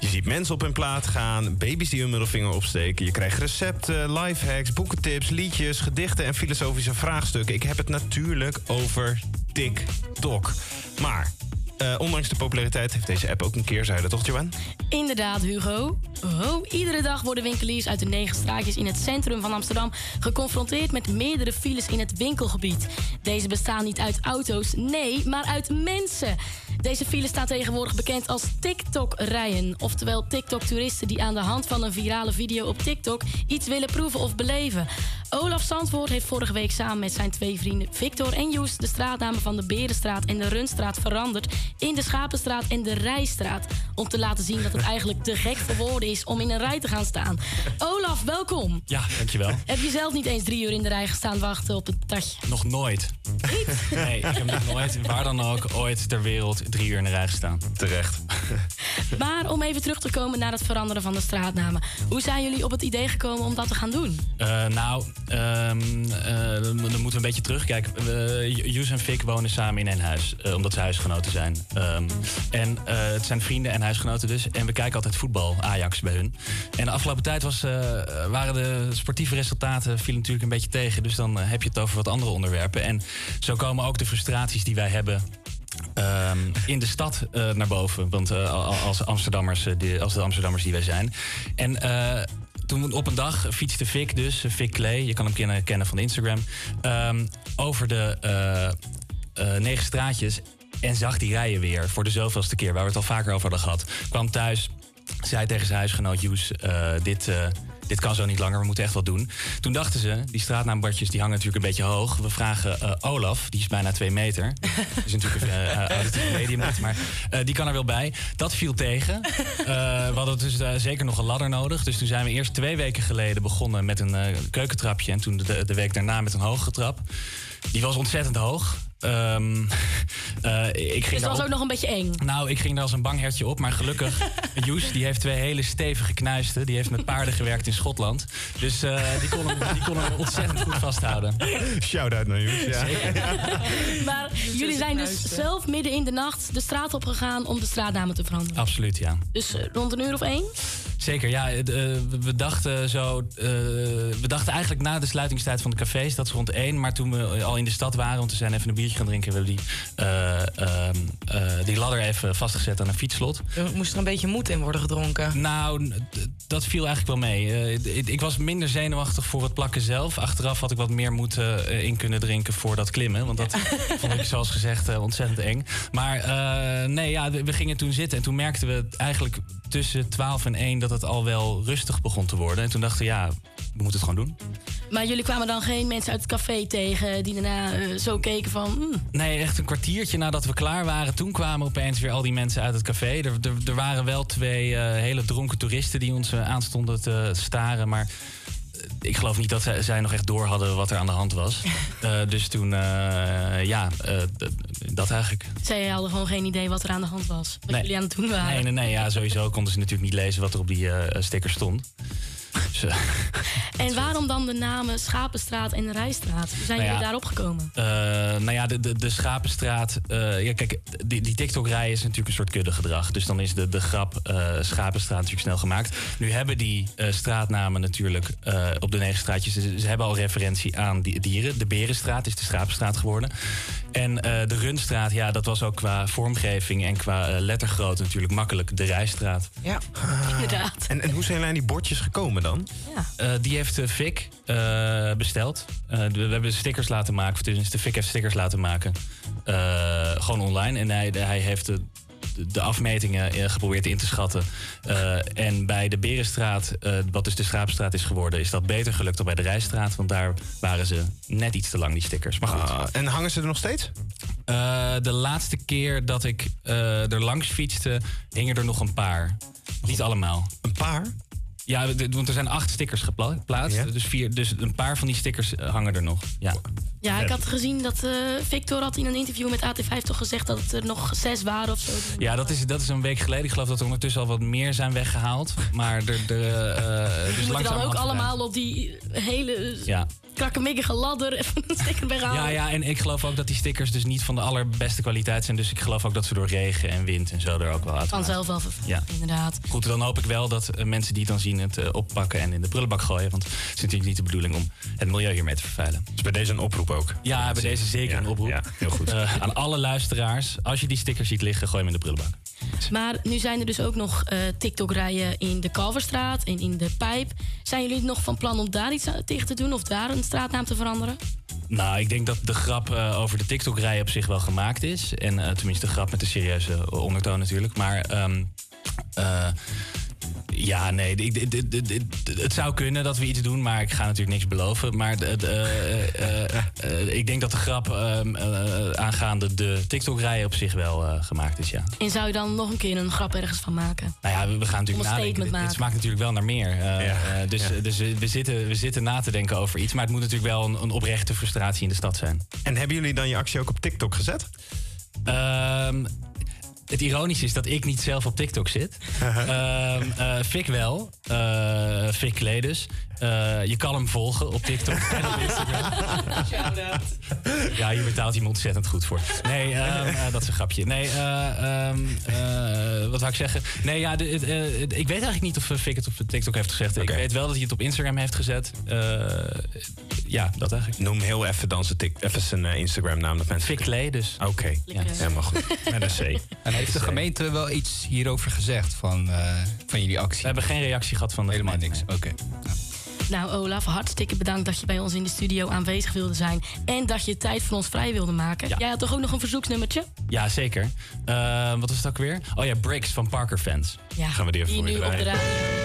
Je ziet mensen op hun plaat gaan, baby's die hun middelvinger opsteken. Je krijgt recepten, lifehacks, boekentips, liedjes, gedichten en filosofische vraagstukken. Ik heb het natuurlijk over TikTok. Maar eh, ondanks de populariteit heeft deze app ook een keerzijde, toch Joanne? Inderdaad, Hugo. Iedere dag worden winkeliers uit de negen straatjes in het centrum van Amsterdam geconfronteerd met meerdere files in het winkelgebied. Deze bestaan niet uit auto's, nee, maar uit mensen. Deze file staat tegenwoordig bekend als TikTok-rijen. Oftewel TikTok-toeristen die aan de hand van een virale video op TikTok iets willen proeven of beleven. Olaf Zandvoort heeft vorige week samen met zijn twee vrienden Victor en Joes de straatnamen van de Berenstraat en de Runstraat veranderd in de Schapenstraat en de Rijstraat. Om te laten zien dat het eigenlijk te gek voor woorden is om in een rij te gaan staan. Olaf, welkom. Ja, dankjewel. Heb je zelf niet eens drie uur in de rij gestaan wachten op het tatje? Nog nooit. Nee, ik heb nog nooit, waar dan ook, ooit ter wereld drie uur in de rij gestaan. Terecht. Maar om even terug te komen naar het veranderen van de straatnamen. Hoe zijn jullie op het idee gekomen om dat te gaan doen? Eh, nou, ehm, eh, dan, moeten we een beetje terugkijken. Uh, Joes en Fik wonen samen in één huis, omdat ze huisgenoten zijn. Ehm, en eh, het zijn vrienden en huisgenoten dus. En we kijken altijd voetbal, Ajax bij hun. En de afgelopen tijd was, eh, waren de sportieve resultaten vielen natuurlijk een beetje tegen. Dus dan eh, heb je het over wat andere onderwerpen. En zo komen ook de frustraties die wij hebben ehm, in de stad eh, naar boven. Want al- als Amsterdammers, die, als de Amsterdammers die wij zijn. En toen op een dag fietste Vic dus, Vic Klee, je kan hem kennen, van Instagram, ehm, over de negen straatjes en zag die rijen weer voor de zoveelste keer, waar we het al vaker over hadden gehad. Kwam thuis, zei tegen zijn huisgenoot Joes, eh, dit, eh, dit kan zo niet langer, we moeten echt wat doen. Toen dachten ze, die straatnaambordjes die hangen natuurlijk een beetje hoog. We vragen eh, Olaf, die is bijna twee meter. Die is natuurlijk een auditieve medium niet, maar die kan er wel bij. Dat viel tegen. We hadden dus zeker nog een ladder nodig. Dus toen zijn we eerst twee weken geleden begonnen met een keukentrapje. En toen de, de week daarna met een hogere trap. Die was ontzettend hoog. Ehm, eh, ik ging Dus het daar was op- ook nog een beetje eng. nou, ik ging daar als een bang hertje op. Maar gelukkig, Joes die heeft twee hele stevige knuisten. Die heeft met paarden gewerkt in Schotland. Dus eh, die, kon hem, die kon hem ontzettend goed vasthouden. Shout-out naar Joes, ja. Maar jullie zijn dus zelf midden in de nacht de straat op gegaan om de straatnamen te veranderen. Absoluut, ja. Dus eh, rond een uur of één? Zeker, ja. we- dachten zo. eh, we dachten eigenlijk na de sluitingstijd van de cafés, dat is rond één. Maar toen we al in de stad waren, want we zijn even een biertje gaan drinken, hebben we die, eh, ehm, eh, die ladder even vastgezet aan een fietsslot. Er moest er een beetje moed in worden gedronken. Nou, dat viel eigenlijk wel mee. Eh, ik- ik was minder zenuwachtig voor het plakken zelf. Achteraf had ik wat meer moed in kunnen drinken voor dat klimmen. Want dat vond ik, zoals gezegd, ontzettend eng. Maar nee, ja, we, we gingen toen zitten. En toen merkten we eigenlijk tussen 12 en 1 dat het al wel rustig begon te worden. En toen dachten we, ja, we moeten het gewoon doen. Maar jullie kwamen dan geen mensen uit het café tegen die daarna eh, zo keken van... hmm, Nee, echt een kwartiertje nadat we klaar waren. Toen kwamen opeens weer al die mensen uit het café. Er, er, er waren wel twee eh, hele dronken toeristen die ons eh, aanstonden te staren. Maar ik geloof niet dat zij, zij nog echt door hadden wat er aan de hand was. Dus toen, ja, dat eigenlijk. zij hadden gewoon geen idee wat er aan de hand was. Wat Nee. jullie aan het doen waren. Nee, nee, nee. Ja, sowieso konden ze natuurlijk niet lezen wat er op die sticker stond. Dus, eh, En waarom dan de namen Schapenstraat en Rijstraat? Hoe zijn Nou ja, jullie daarop gekomen? Eh, nou ja, de, de, de Schapenstraat. eh, ja, kijk, die, die TikTok-rij is natuurlijk een soort kuddegedrag. Dus dan is de, de grap eh, Schapenstraat natuurlijk snel gemaakt. Nu hebben die eh, straatnamen natuurlijk eh, op de negen straatjes. Ze, ze hebben al referentie aan die dieren. De Berenstraat is de Schapenstraat geworden. En eh, de Runstraat, ja, dat was ook qua vormgeving en qua lettergrootte natuurlijk makkelijk. De Rijstraat. Ja, inderdaad. En, en hoe zijn jullie aan die bordjes gekomen dan? Eh, die heeft uh, Vic eh, besteld. Eh, we hebben stickers laten maken. Dus de Vic heeft stickers laten maken. Eh, gewoon online. En hij, hij heeft de, de afmetingen geprobeerd in te schatten. Eh, en bij de Berenstraat, eh, wat dus de Schaapstraat is geworden... is dat beter gelukt dan bij de Rijstraat. Want daar waren ze net iets te lang, die stickers. Maar goed. Ah, en hangen ze er nog steeds? Eh, de laatste keer dat ik eh, er langs fietste, hingen er nog een paar. Niet allemaal. Een paar? Ja, want er zijn acht stickers geplaatst. Dus, vier, dus een paar van die stickers eh, hangen er nog. Ja. Ja, ik had gezien dat eh, Victor had in een interview met AT5 toch gezegd dat het er nog zes waren of zo. Ja, dat is, dat is een week geleden. Ik geloof dat er ondertussen al wat meer zijn weggehaald. Maar er, er, eh, dus Die moeten dan ook allemaal op die hele Ja. Krakkemikkige ladder even een sticker weghalen. Ja, ja, en ik geloof ook dat die stickers dus niet van de allerbeste kwaliteit zijn. Dus ik geloof ook dat ze door regen en wind en zo er ook wel uit. Vanzelf wel Ja. inderdaad. Goed, dan hoop ik wel dat eh, mensen die het dan zien het eh, oppakken en in de prullenbak gooien. Want het is natuurlijk niet de bedoeling om het milieu hiermee te vervuilen. Dus bij deze een oproep ook. Ja, bij deze zeker een oproep. Ja, heel goed. Eh, aan alle luisteraars, als je die stickers ziet liggen, gooi hem in de prullenbak. Maar nu zijn er dus ook nog eh, TikTok-rijen in de Kalverstraat en in de Pijp. Zijn jullie nog van plan om daar iets tegen te doen of daar een straatnaam te veranderen? Nou, ik denk dat de grap eh, over de TikTok-rij op zich wel gemaakt is. En eh, tenminste, de grap met de serieuze ondertoon natuurlijk. Maar eh, ja, nee, ik- ik- ik- ik- het zou kunnen dat we iets doen, maar ik ga natuurlijk niks beloven. Maar de- de, eh, eh, eh, ik denk dat de grap ehm, eh, aangaande de TikTok-rij op zich wel eh, gemaakt is, ja. En zou je dan nog een keer een grap ergens van maken? Nou ja, we, we gaan natuurlijk nadenken. Dit, dit maken. smaakt natuurlijk wel naar meer. Dus dus we, zitten, we zitten na te denken over iets. Maar het moet natuurlijk wel een, een oprechte frustratie in de stad zijn. En hebben jullie dan je actie ook op TikTok gezet? Ehm, het ironische is dat ik niet zelf op TikTok zit. Eh, Fik wel. Eh Fik Kledus. Eh, je kan hem volgen op TikTok en op Instagram. Ja, hier betaalt hij me ontzettend goed voor. Nee, ehm, eh, dat is een grapje. Nee, eh, ehm, eh, wat wou ik zeggen? Nee, ja, de, ik weet eigenlijk niet of Fik het op TikTok heeft gezegd. Ik weet wel dat hij het op Instagram heeft gezet. Eh, ja, dat eigenlijk. Noem heel even dan zijn, tik- even zijn eh, Instagram-naam. Dat mensen Fik Kledus. Oké, ja, helemaal goed. Met een C. En heeft de gemeente wel iets hierover gezegd van, eh, van jullie actie? We hebben geen reactie gehad van de Helemaal niks, oké. Nou, Olaf, hartstikke bedankt dat je bij ons in de studio aanwezig wilde zijn. En dat je tijd voor ons vrij wilde maken. Jij had toch ook nog een verzoeksnummertje? Ja, zeker. Eh, wat was het ook weer? Oh ja, Bricks van Parker Fans. Ja, Gaan we die even voor je draaien.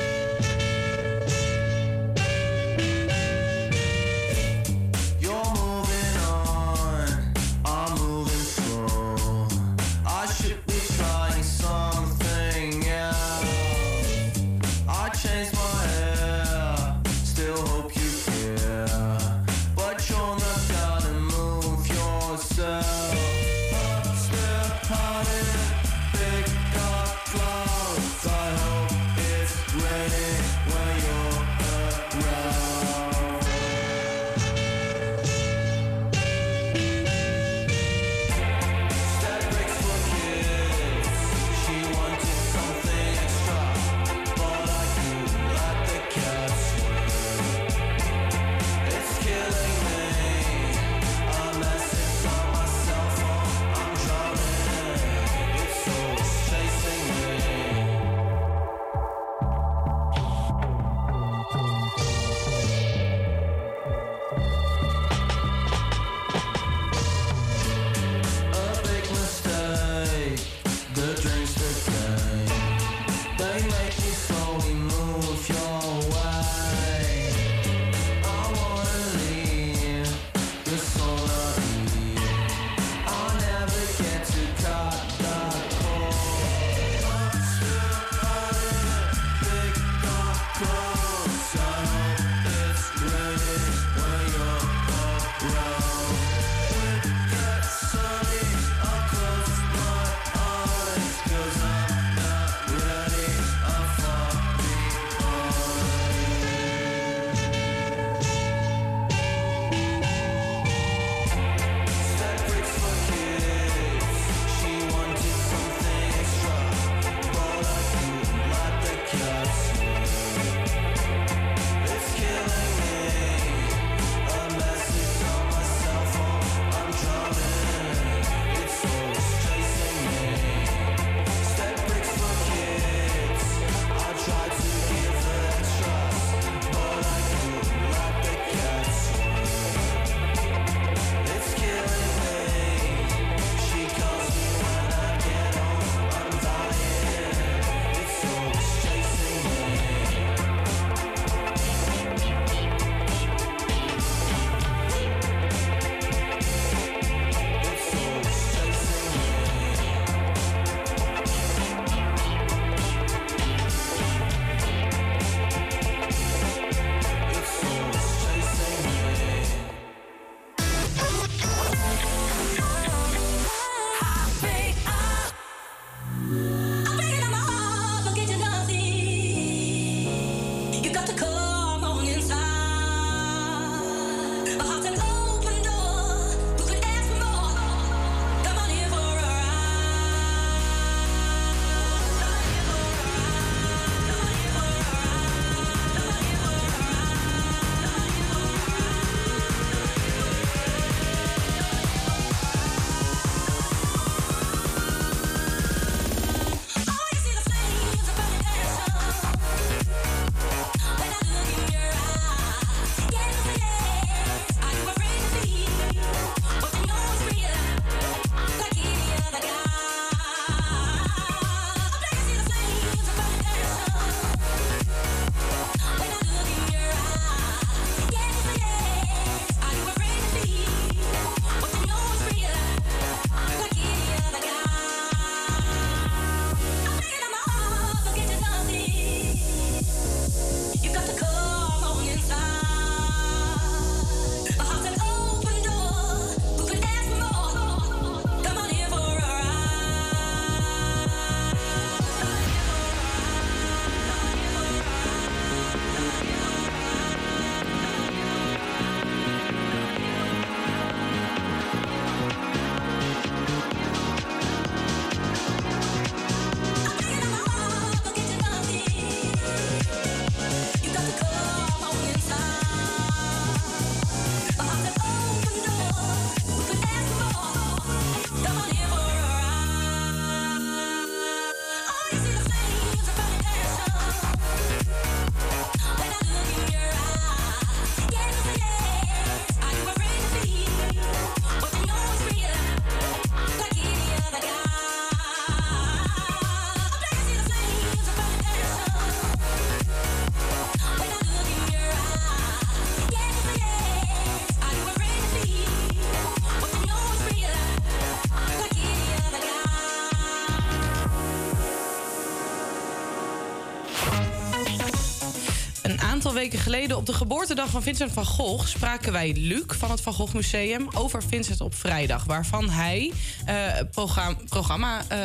Weken geleden op de geboortedag van Vincent van Gogh spraken wij Luc van het Van Gogh Museum over Vincent op vrijdag, waarvan hij eh, program, programma eh,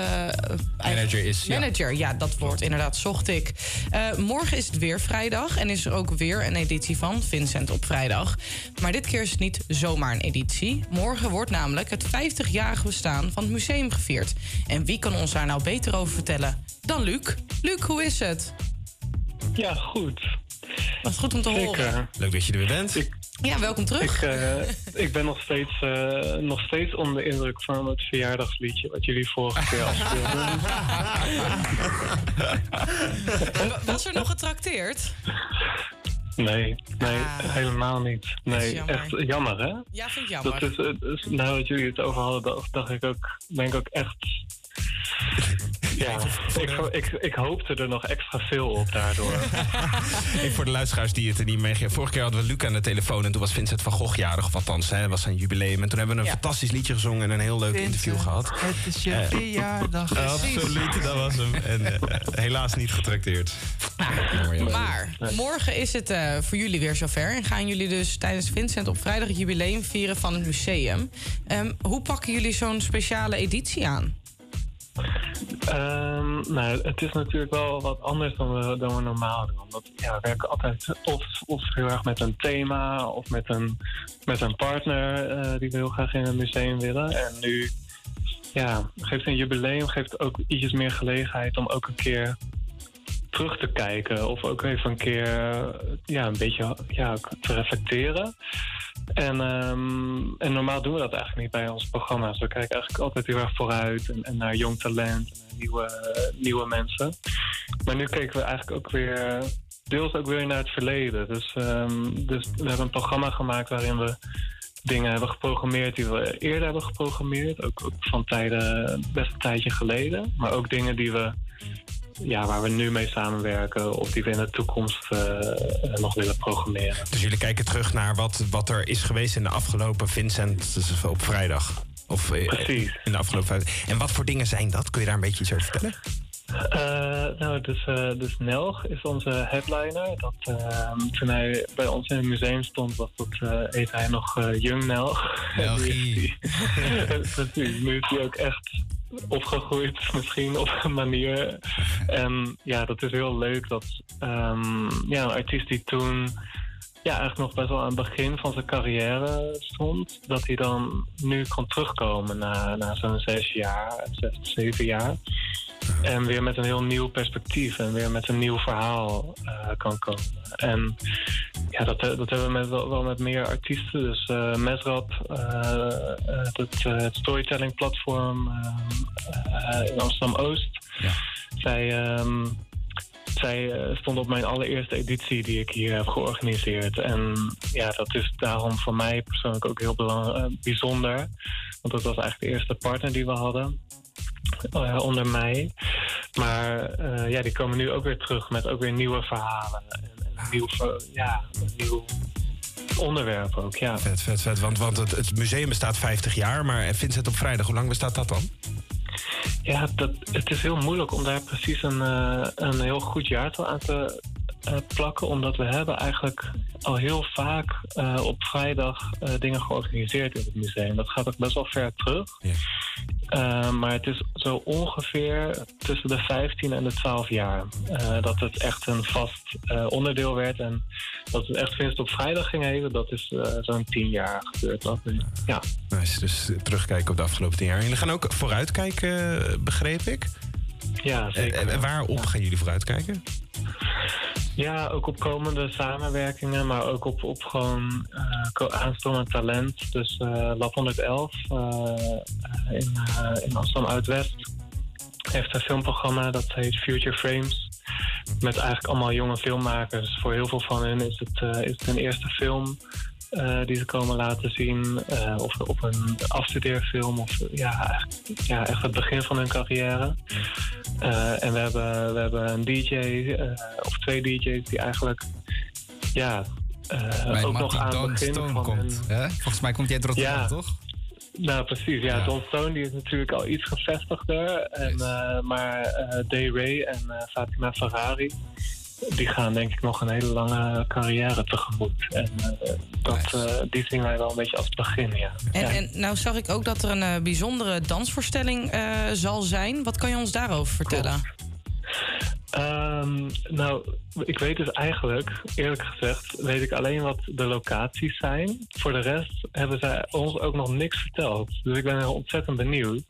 Manager is, ja. Manager, ja. dat woord inderdaad zocht ik. Eh, morgen is het weer vrijdag en is er ook weer een editie van Vincent op vrijdag. Maar dit keer is het niet zomaar een editie. Morgen wordt namelijk het 50-jarig bestaan van het museum gevierd. En wie kan ons daar nou beter over vertellen dan Luc? Luc, hoe is het? Ja, goed. Wat goed om te horen. Leuk dat je er weer bent. Ja, welkom terug. Ik, eh, ik ben nog steeds, eh, nog steeds onder de indruk van het verjaardagsliedje wat jullie vorige keer afspeelden. Was er nog getrakteerd? Nee, nee, helemaal niet. Nee, jammer. echt jammer, hè? Ja, vind ik jammer. Dat is, eh, dus, nou, dat jullie het over hadden, dacht, dacht ik ook, denk ik ook echt. Ja, ik, ik, ik hoopte er nog extra veel op daardoor. Even voor de luisteraars die het er niet meegeven. Vorige keer hadden we Luc aan de telefoon en toen was Vincent van Gogh jarig, of althans, hè, was zijn jubileum. En toen hebben we een fantastisch liedje gezongen en een heel leuk interview gehad. Het is je Eh, verjaardag. Absoluut, dat was hem. En eh, helaas niet getrakteerd. Maar morgen is het eh, voor jullie weer zover. En gaan jullie dus tijdens Vincent op vrijdag het jubileum vieren van het museum. Ehm, hoe pakken jullie zo'n speciale editie aan? Ehm, nou, het is natuurlijk wel wat anders dan we, dan normaal doen. Omdat ja, we werken altijd of, of heel erg met een thema of met een, met een partner eh, die we heel graag in een museum willen. En nu ja, geeft een jubileum geeft ook ietsjes meer gelegenheid om ook een keer terug te kijken. Of ook even een keer ja, een beetje ja, te reflecteren. En, ehm, en normaal doen we dat eigenlijk niet bij onze programma's. We kijken eigenlijk altijd heel erg vooruit en, en naar jong talent en nieuwe, nieuwe mensen. Maar nu keken we eigenlijk ook weer deels ook weer naar het verleden. Dus, ehm, dus we hebben een programma gemaakt waarin we dingen hebben geprogrammeerd die we eerder hebben geprogrammeerd. Ook, ook van tijden, best een tijdje geleden. Maar ook dingen die we, ja, waar we nu mee samenwerken of die we in de toekomst eh, eh, nog willen programmeren. Dus jullie kijken terug naar wat, wat er is geweest in de afgelopen Vincent dus op vrijdag. Of eh, Precies. in de afgelopen. En wat voor dingen zijn dat? Kun je daar een beetje iets over vertellen? Eh, nou, dus, dus Nelg is onze headliner. Dat, eh, toen hij bij ons in het museum stond, was dat, eh heette hij nog Jung Nelg. En nu is hij- Precies, nu is hij ook echt opgegroeid misschien op een manier. En ja, dat is heel leuk dat ehm, ja, een artiest die toen ja, eigenlijk nog best wel aan het begin van zijn carrière stond, dat hij dan nu kan terugkomen na, na zo'n zes jaar, zes, zeven jaar. En weer met een heel nieuw perspectief en weer met een nieuw verhaal eh, kan komen. En ja, dat, dat hebben we met, wel, met meer artiesten. Dus eh Mesrap, eh, eh, het, eh, het storytelling platform eh, eh, in Amsterdam-Oost. Zij, ehm, zij eh, stond op mijn allereerste editie die ik hier heb georganiseerd. En ja, dat is daarom voor mij persoonlijk ook heel eh, bijzonder. Want dat was eigenlijk de eerste partner die we hadden. eh, onder mij. Maar ja, die komen nu ook weer terug met ook weer nieuwe verhalen. En, en nieuw, ja, nieuw onderwerp ook, ja. Vet, vet, vet. Want, want het, het museum bestaat 50 jaar, maar Vincent op vrijdag, hoe lang bestaat dat dan? Ja, dat, het is heel moeilijk om daar precies een, eh, een heel goed jaartal aan te eh, plakken. Omdat we hebben eigenlijk al heel vaak eh, op vrijdag eh, dingen georganiseerd in het museum. Dat gaat ook best wel ver terug. Eh, maar het is zo ongeveer tussen de 15 en de 12 jaar dat het echt een vast onderdeel werd. En dat het echt Vincent op vrijdag ging heten, dat is zo'n 10 jaar gebeurd. Dat. Ja. Nice, dus terugkijken op de afgelopen 10 jaar. En jullie gaan ook vooruitkijken, begreep ik? Ja, zeker. En, waarop gaan jullie vooruitkijken? Ja, ook op komende samenwerkingen, maar ook op, op gewoon eh, aanstormend talent. Dus eh Lab 111 eh, in, eh, in Amsterdam Uit-West heeft een filmprogramma dat heet Future Frames. Met eigenlijk allemaal jonge filmmakers. Voor heel veel van hen is het, eh, is het een eerste film eh, die ze komen laten zien. eh, of op een afstudeerfilm. Of ja, ja, echt het begin van hun carrière. Eh, en we hebben, we hebben een DJ, of twee DJ's, die eigenlijk ja, ook nog aan het begin Stone van komt. hun- Hè? Volgens mij komt hij uit Rotterdam, Ja. toch? Nou, precies. Ja, Don Stone die is natuurlijk al iets gevestigder. En, maar Day Ray en Fatima Ferrari, die gaan denk ik nog een hele lange carrière tegemoet. En eh, dat, eh, die zien wij wel een beetje als het begin, ja. En, Ja. en nou zag ik ook dat er een eh, bijzondere dansvoorstelling eh, zal zijn. Wat kan je ons daarover vertellen? Ehm, nou, ik weet dus eigenlijk, eerlijk gezegd, weet ik alleen wat de locaties zijn. Voor de rest hebben zij ons ook nog niks verteld. Dus ik ben heel ontzettend benieuwd.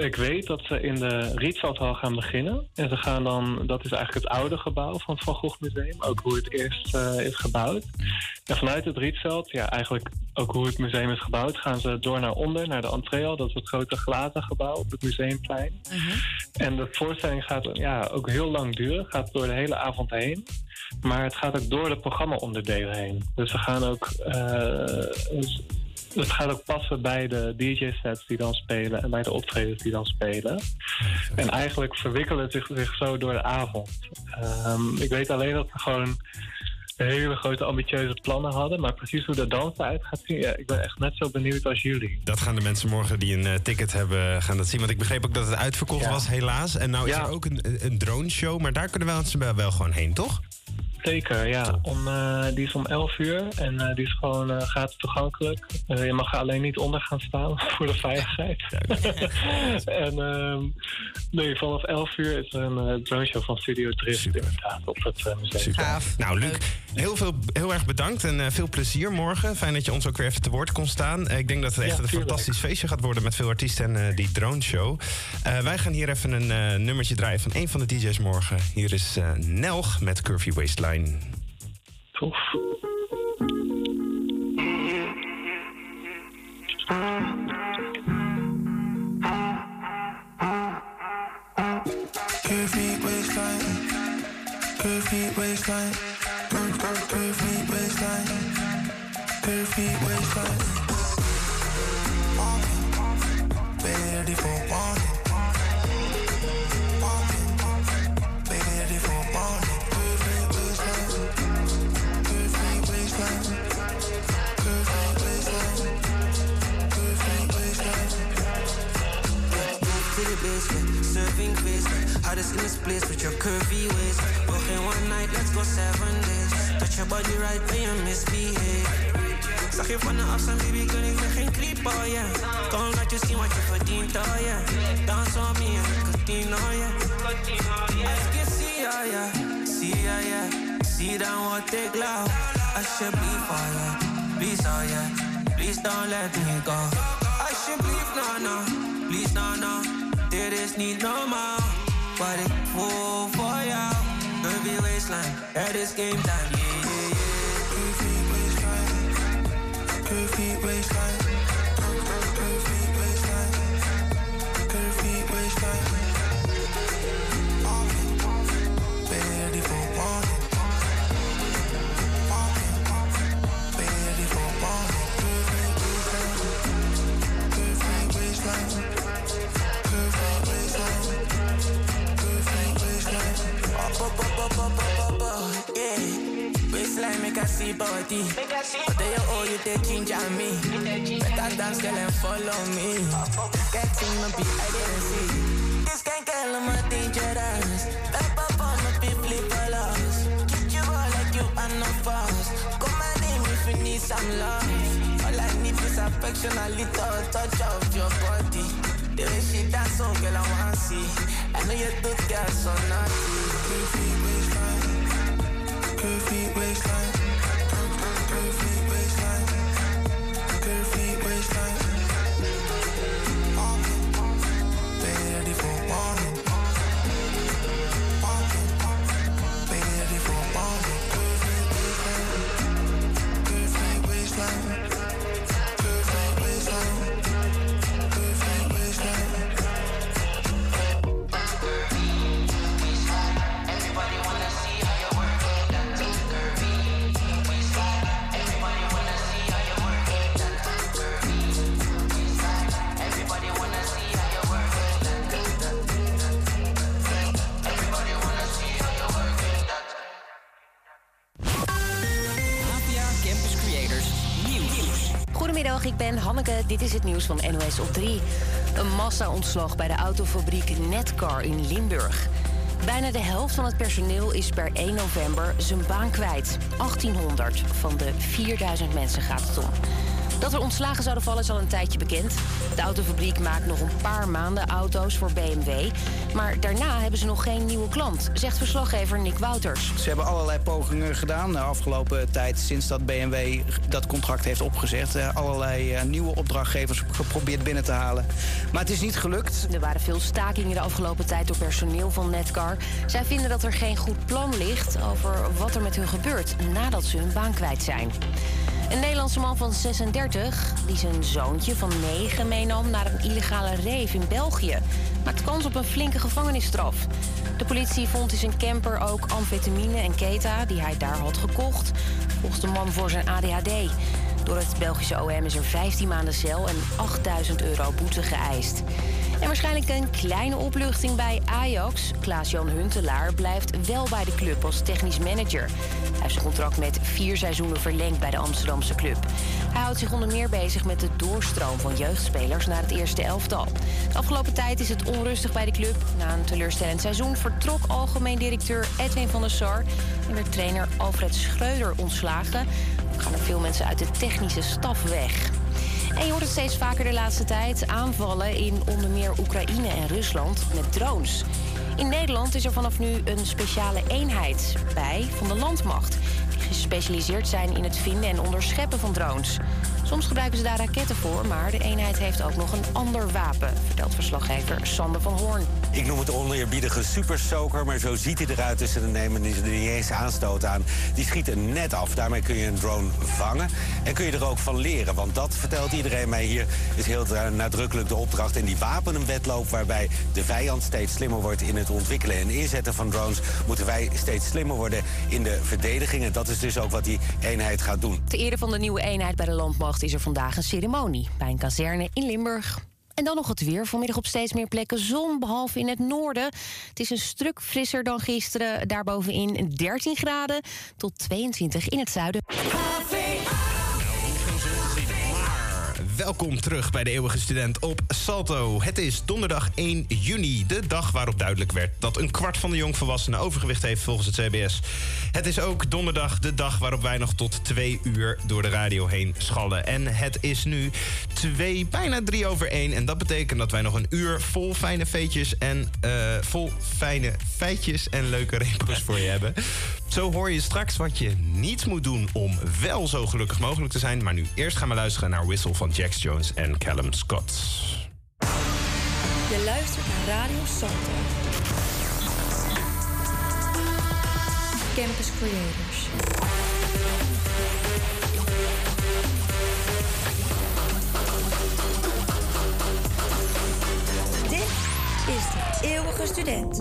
Ik weet dat ze in de Rietvaldhal gaan beginnen. En ze gaan dan, dat is eigenlijk het oude gebouw van het Van Gogh Museum. Ook hoe het eerst eh, is gebouwd. En vanuit het Rietveld, ja, eigenlijk ook hoe het museum is gebouwd, gaan ze door naar onder, naar de entreehal. Dat is het grote glazen gebouw op het museumplein. En de voorstelling gaat ja, ook heel lang duren, gaat door de hele avond heen. Maar het gaat ook door de programma-onderdelen heen. Dus we gaan ook. eh, dus het gaat ook passen bij de DJ-sets die dan spelen en bij de optredens die dan spelen. En eigenlijk verwikkelen het zich, zich zo door de avond. Ehm, ik weet alleen dat we gewoon hele grote ambitieuze plannen hadden. Maar precies hoe de dans eruit gaat zien, ja, ik ben echt net zo benieuwd als jullie. Dat gaan de mensen morgen die een eh, ticket hebben gaan dat zien. Want ik begreep ook dat het uitverkocht Ja. was, helaas. En nou is Ja. er ook een, een drone show, maar daar kunnen we wel gewoon heen, toch? Zeker, ja. Om, eh, die is om 11 uur en eh, die is gewoon eh, gratis toegankelijk. Eh, je mag er alleen niet onder gaan staan voor de veiligheid. en ehm, nee, vanaf 11 uur is er een uh, drone show van Studio Drift inderdaad op het eh, museum. Nou, Luc, heel, veel, heel erg bedankt en eh, veel plezier morgen. Fijn dat je ons ook weer even te woord kon staan. Ik denk dat het echt Ja, een fantastisch feestje gaat worden met veel artiesten en eh, die drone show. Eh, wij gaan hier even een eh, nummertje draaien van een van de DJ's morgen. Hier is eh, Nelg met Curvy Waistline. Tof. Curvy waistline, curvy waistline, cur- cur- curvy waistline, curvy waistline. Walking, baby, ready for walking. Serving face. Hottest in this place with your curvy waist. Working one night, let's go seven days. Touch your body right when you misbehave. Zag je van de afstand, baby, kun ik weer geen creep, oh yeah. Kom laat je zien wat je verdient, oh yeah. Dans on me ik continue, oh yeah. Als ik je zie, oh yeah. Zie, oh yeah. Zie dan wat ik lauw. Alsjeblieft, oh yeah. Please, oh yeah. Please don't let me go. Alsjeblieft, no, no. Please, no, no. Dit is niet normaal. Wat ik voel voor jou. Curvy waistline, het is game time, yeah, yeah, yeah. Curvy waistline, curvy waistline, yeah. Waistline make I see body. But they oh you they ginger me. Better dance girl and follow me. Getting my beat I didn't see. This can kill my dangerous. Step up on the people follows. Keep you all like you are no fast. Come my name if you need some love. All I need is affection, a little touch of your body. The way she dance, so girl, I wanna see. I know you do girl so naughty. Curvy waistline, curvy waistline, Goedemiddag, ik ben Hanneke. Dit is het nieuws van NOS op 3. Een massa-ontslag bij de autofabriek Netcar in Limburg. Bijna de helft van het personeel is per 1 november zijn baan kwijt. 1800 van de 4000 mensen gaat het om. Dat er ontslagen zouden vallen is al een tijdje bekend. De autofabriek maakt nog een paar maanden auto's voor BMW. Maar daarna hebben ze nog geen nieuwe klant, zegt verslaggever Nick Wouters. Ze hebben allerlei pogingen gedaan de afgelopen tijd sinds dat BMW dat contract heeft opgezegd. Eh, Allerlei eh, nieuwe opdrachtgevers geprobeerd binnen te halen. Maar het is niet gelukt. Er waren veel stakingen de afgelopen tijd door personeel van Netcar. Zij vinden dat er geen goed plan ligt over wat er met hun gebeurt nadat ze hun baan kwijt zijn. Een Nederlandse man van 36, die zijn zoontje van 9 meenam naar een illegale rave in België, maakt kans op een flinke gevangenisstraf. De politie vond in zijn camper ook amfetamine en keta die hij daar had gekocht. Volgens de man voor zijn ADHD. Door het Belgische OM is er 15 maanden cel en 8000 euro boete geëist. En waarschijnlijk een kleine opluchting bij Ajax. Klaas-Jan Huntelaar blijft wel bij de club als technisch manager. Hij heeft zijn contract met vier seizoenen verlengd bij de Amsterdamse club. Hij houdt zich onder meer bezig met de doorstroom van jeugdspelers naar het eerste elftal. De afgelopen tijd is het onrustig bij de club. Na een teleurstellend seizoen vertrok algemeen directeur Edwin van der Sar... en werd trainer Alfred Schreuder ontslagen. Ook gaan er veel mensen uit de technische staf weg. En je hoort het steeds vaker de laatste tijd aanvallen in onder meer Oekraïne en Rusland met drones. In Nederland is er vanaf nu een speciale eenheid bij van de landmacht. Die gespecialiseerd zijn in het vinden en onderscheppen van drones. Soms gebruiken ze daar raketten voor, maar de eenheid heeft ook nog een ander wapen, vertelt verslaggever Sander van Hoorn. Ik noem het oneerbiedige super soaker, maar zo ziet hij eruit. Dus dan nemen er niet eens aanstoot aan. Die schieten net af. Daarmee kun je een drone vangen. En kun je er ook van leren. Want dat vertelt iedereen mij hier. Is heel nadrukkelijk de opdracht in die wapenwetloop. Waarbij de vijand steeds slimmer wordt in het ontwikkelen en inzetten van drones. Moeten wij steeds slimmer worden in de verdediging. En dat is dus ook wat die eenheid gaat doen. Ter ere van de nieuwe eenheid bij de landmacht is er vandaag een ceremonie bij een kazerne in Limburg. En dan nog het weer. Vanmiddag op steeds meer plekken zon, behalve in het noorden. Het is een stuk frisser dan gisteren. Daarbovenin 13 graden tot 22 in het zuiden. Welkom terug bij de Eeuwige Student op Salto. Het is donderdag 1 juni, de dag waarop duidelijk werd dat een kwart van de jongvolwassenen overgewicht heeft volgens het CBS. Het is ook donderdag de dag waarop wij nog tot twee uur door de radio heen schallen. En het is nu twee, bijna drie over één. En dat betekent dat wij nog een uur vol fijne feetjes en eh, vol fijne feitjes en leuke repos voor je hebben. Zo hoor je straks wat je niet moet doen om wel zo gelukkig mogelijk te zijn. Maar nu eerst gaan we luisteren naar Whistle van Jax Jones en Callum Scott. Je luistert naar Radio Salto. Campus Creators. Dit is de eeuwige student.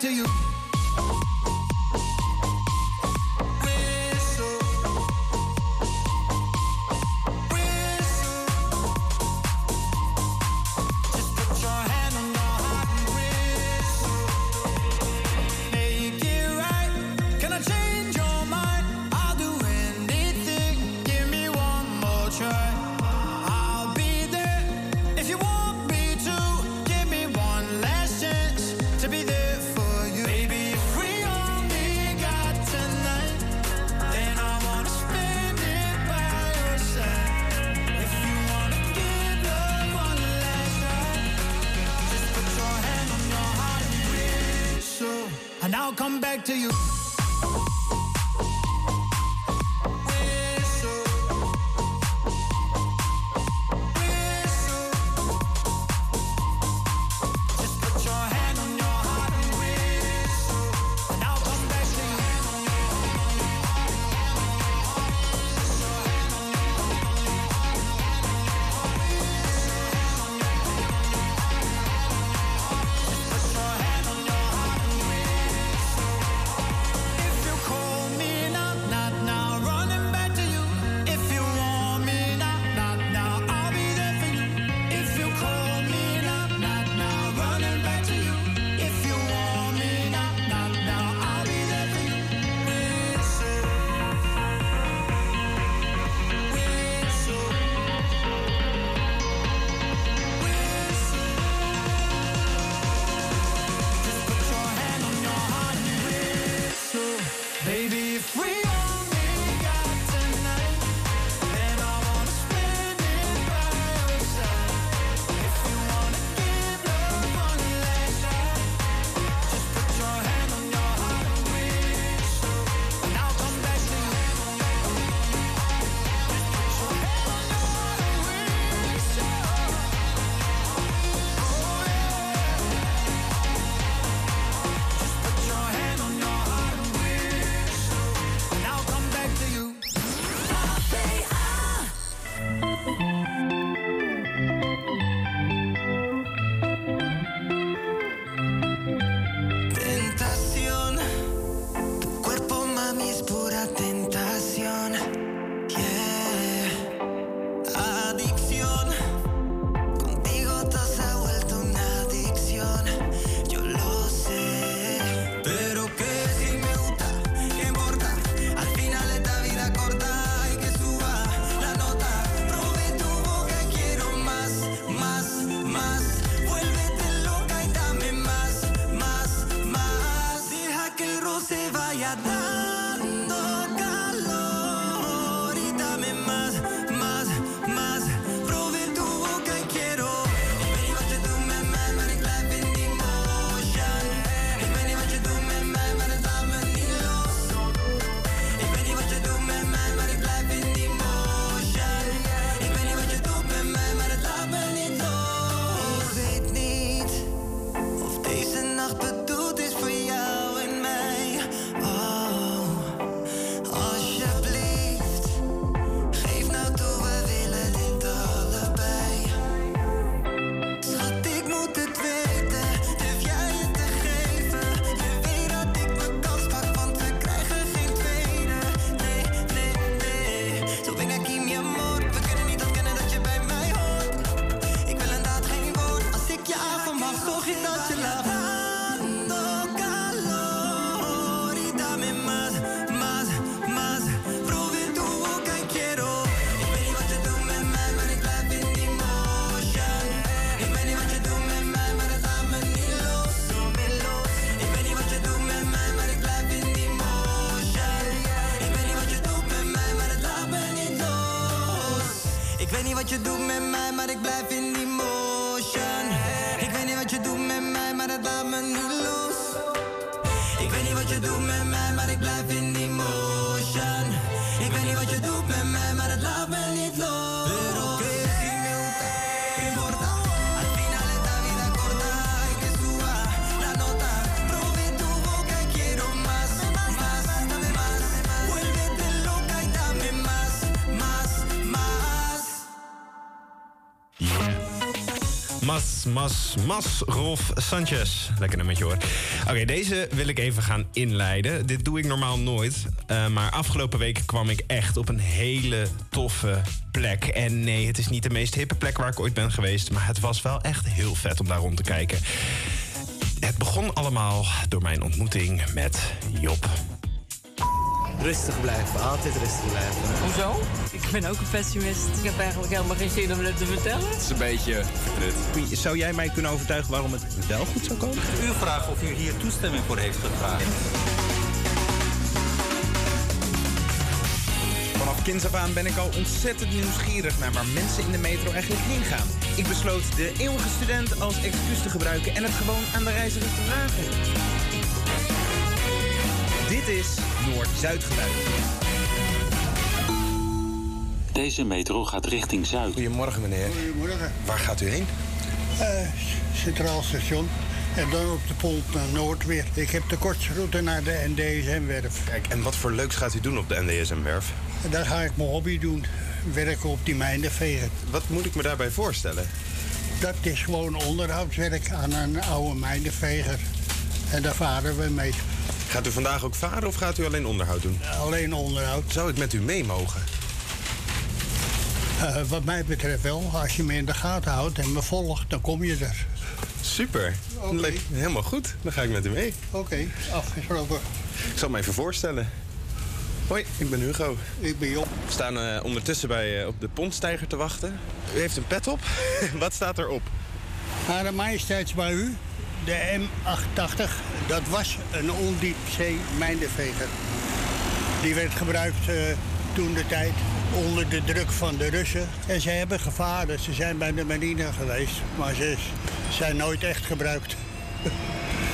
To you. Mas, Mas, Rolf Sanchez. Lekker nummertje hoor. Oké, deze wil ik even gaan inleiden. Dit doe ik normaal nooit. eh, maar afgelopen week kwam ik echt op een hele toffe plek. En nee, het is niet de meest hippe plek waar ik ooit ben geweest. Maar het was wel echt heel vet om daar rond te kijken. Het begon allemaal door mijn ontmoeting met Job. Rustig blijven, altijd rustig blijven. Hoezo? Ik ben ook een pessimist. Ik heb eigenlijk helemaal geen zin om het te vertellen. Het is een beetje vertrut. Zou jij mij kunnen overtuigen waarom het wel goed zou komen? U vraagt of u hier toestemming voor heeft gevraagd. Vanaf kinds af aan ben ik al ontzettend nieuwsgierig naar waar mensen in de metro eigenlijk heen gaan. Ik besloot de eeuwige student als excuus te gebruiken en het gewoon aan de reizigers te vragen. Dit is Noord-Zuid geluid. Deze metro gaat richting Zuid. Goedemorgen meneer. Goedemorgen. Waar gaat u heen? Eh, Centraal Station. En dan op de Pont naar Noord weer. Ik heb de kortste route naar de NDSM-werf. Kijk, en wat voor leuks gaat u doen op de NDSM-werf? Daar ga ik mijn hobby doen. Werken op die mijnenvegen. Wat moet ik me daarbij voorstellen? Dat is gewoon onderhoudswerk aan een oude mijnenveger. En daar varen we mee. Gaat u vandaag ook varen of gaat u alleen onderhoud doen? Alleen onderhoud. Zou ik met u mee mogen? Eh, wat mij betreft wel. Als je me in de gaten houdt en me volgt, dan kom je er. Super. Leuk. Helemaal goed. Dan ga ik met u mee. Oké, afgesproken. Ik zal me even voorstellen. Hoi, ik ben Hugo. Ik ben Job. We staan eh, ondertussen bij, eh, op de pontstijger te wachten. U heeft een pet op. Wat staat erop? Hare Majesteitsbui u, de M880, dat was een ondiepzee mijnenveger. Die werd gebruikt eh, toen de tijd onder de druk van de Russen. En ze hebben gevaren, ze zijn bij de marine geweest, maar ze zijn nooit echt gebruikt.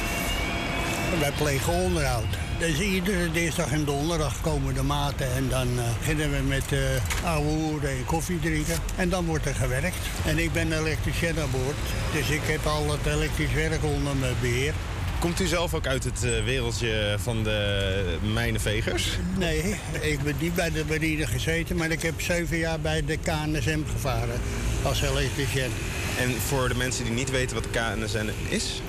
Wij plegen onderhoud. Dus iedere dinsdag en donderdag komen de maten en dan eh, beginnen we met uh, ouwe hoeren en koffie drinken. En dan wordt er gewerkt. En ik ben elektricien aan boord, dus ik heb al het elektrisch werk onder mijn beheer. Komt u zelf ook uit het eh, wereldje van de mijnenvegers? Nee, ik ben niet bij de marine gezeten, maar ik heb zeven jaar bij de KNSM gevaren als elektricien. En voor de mensen die niet weten wat de KNSN is?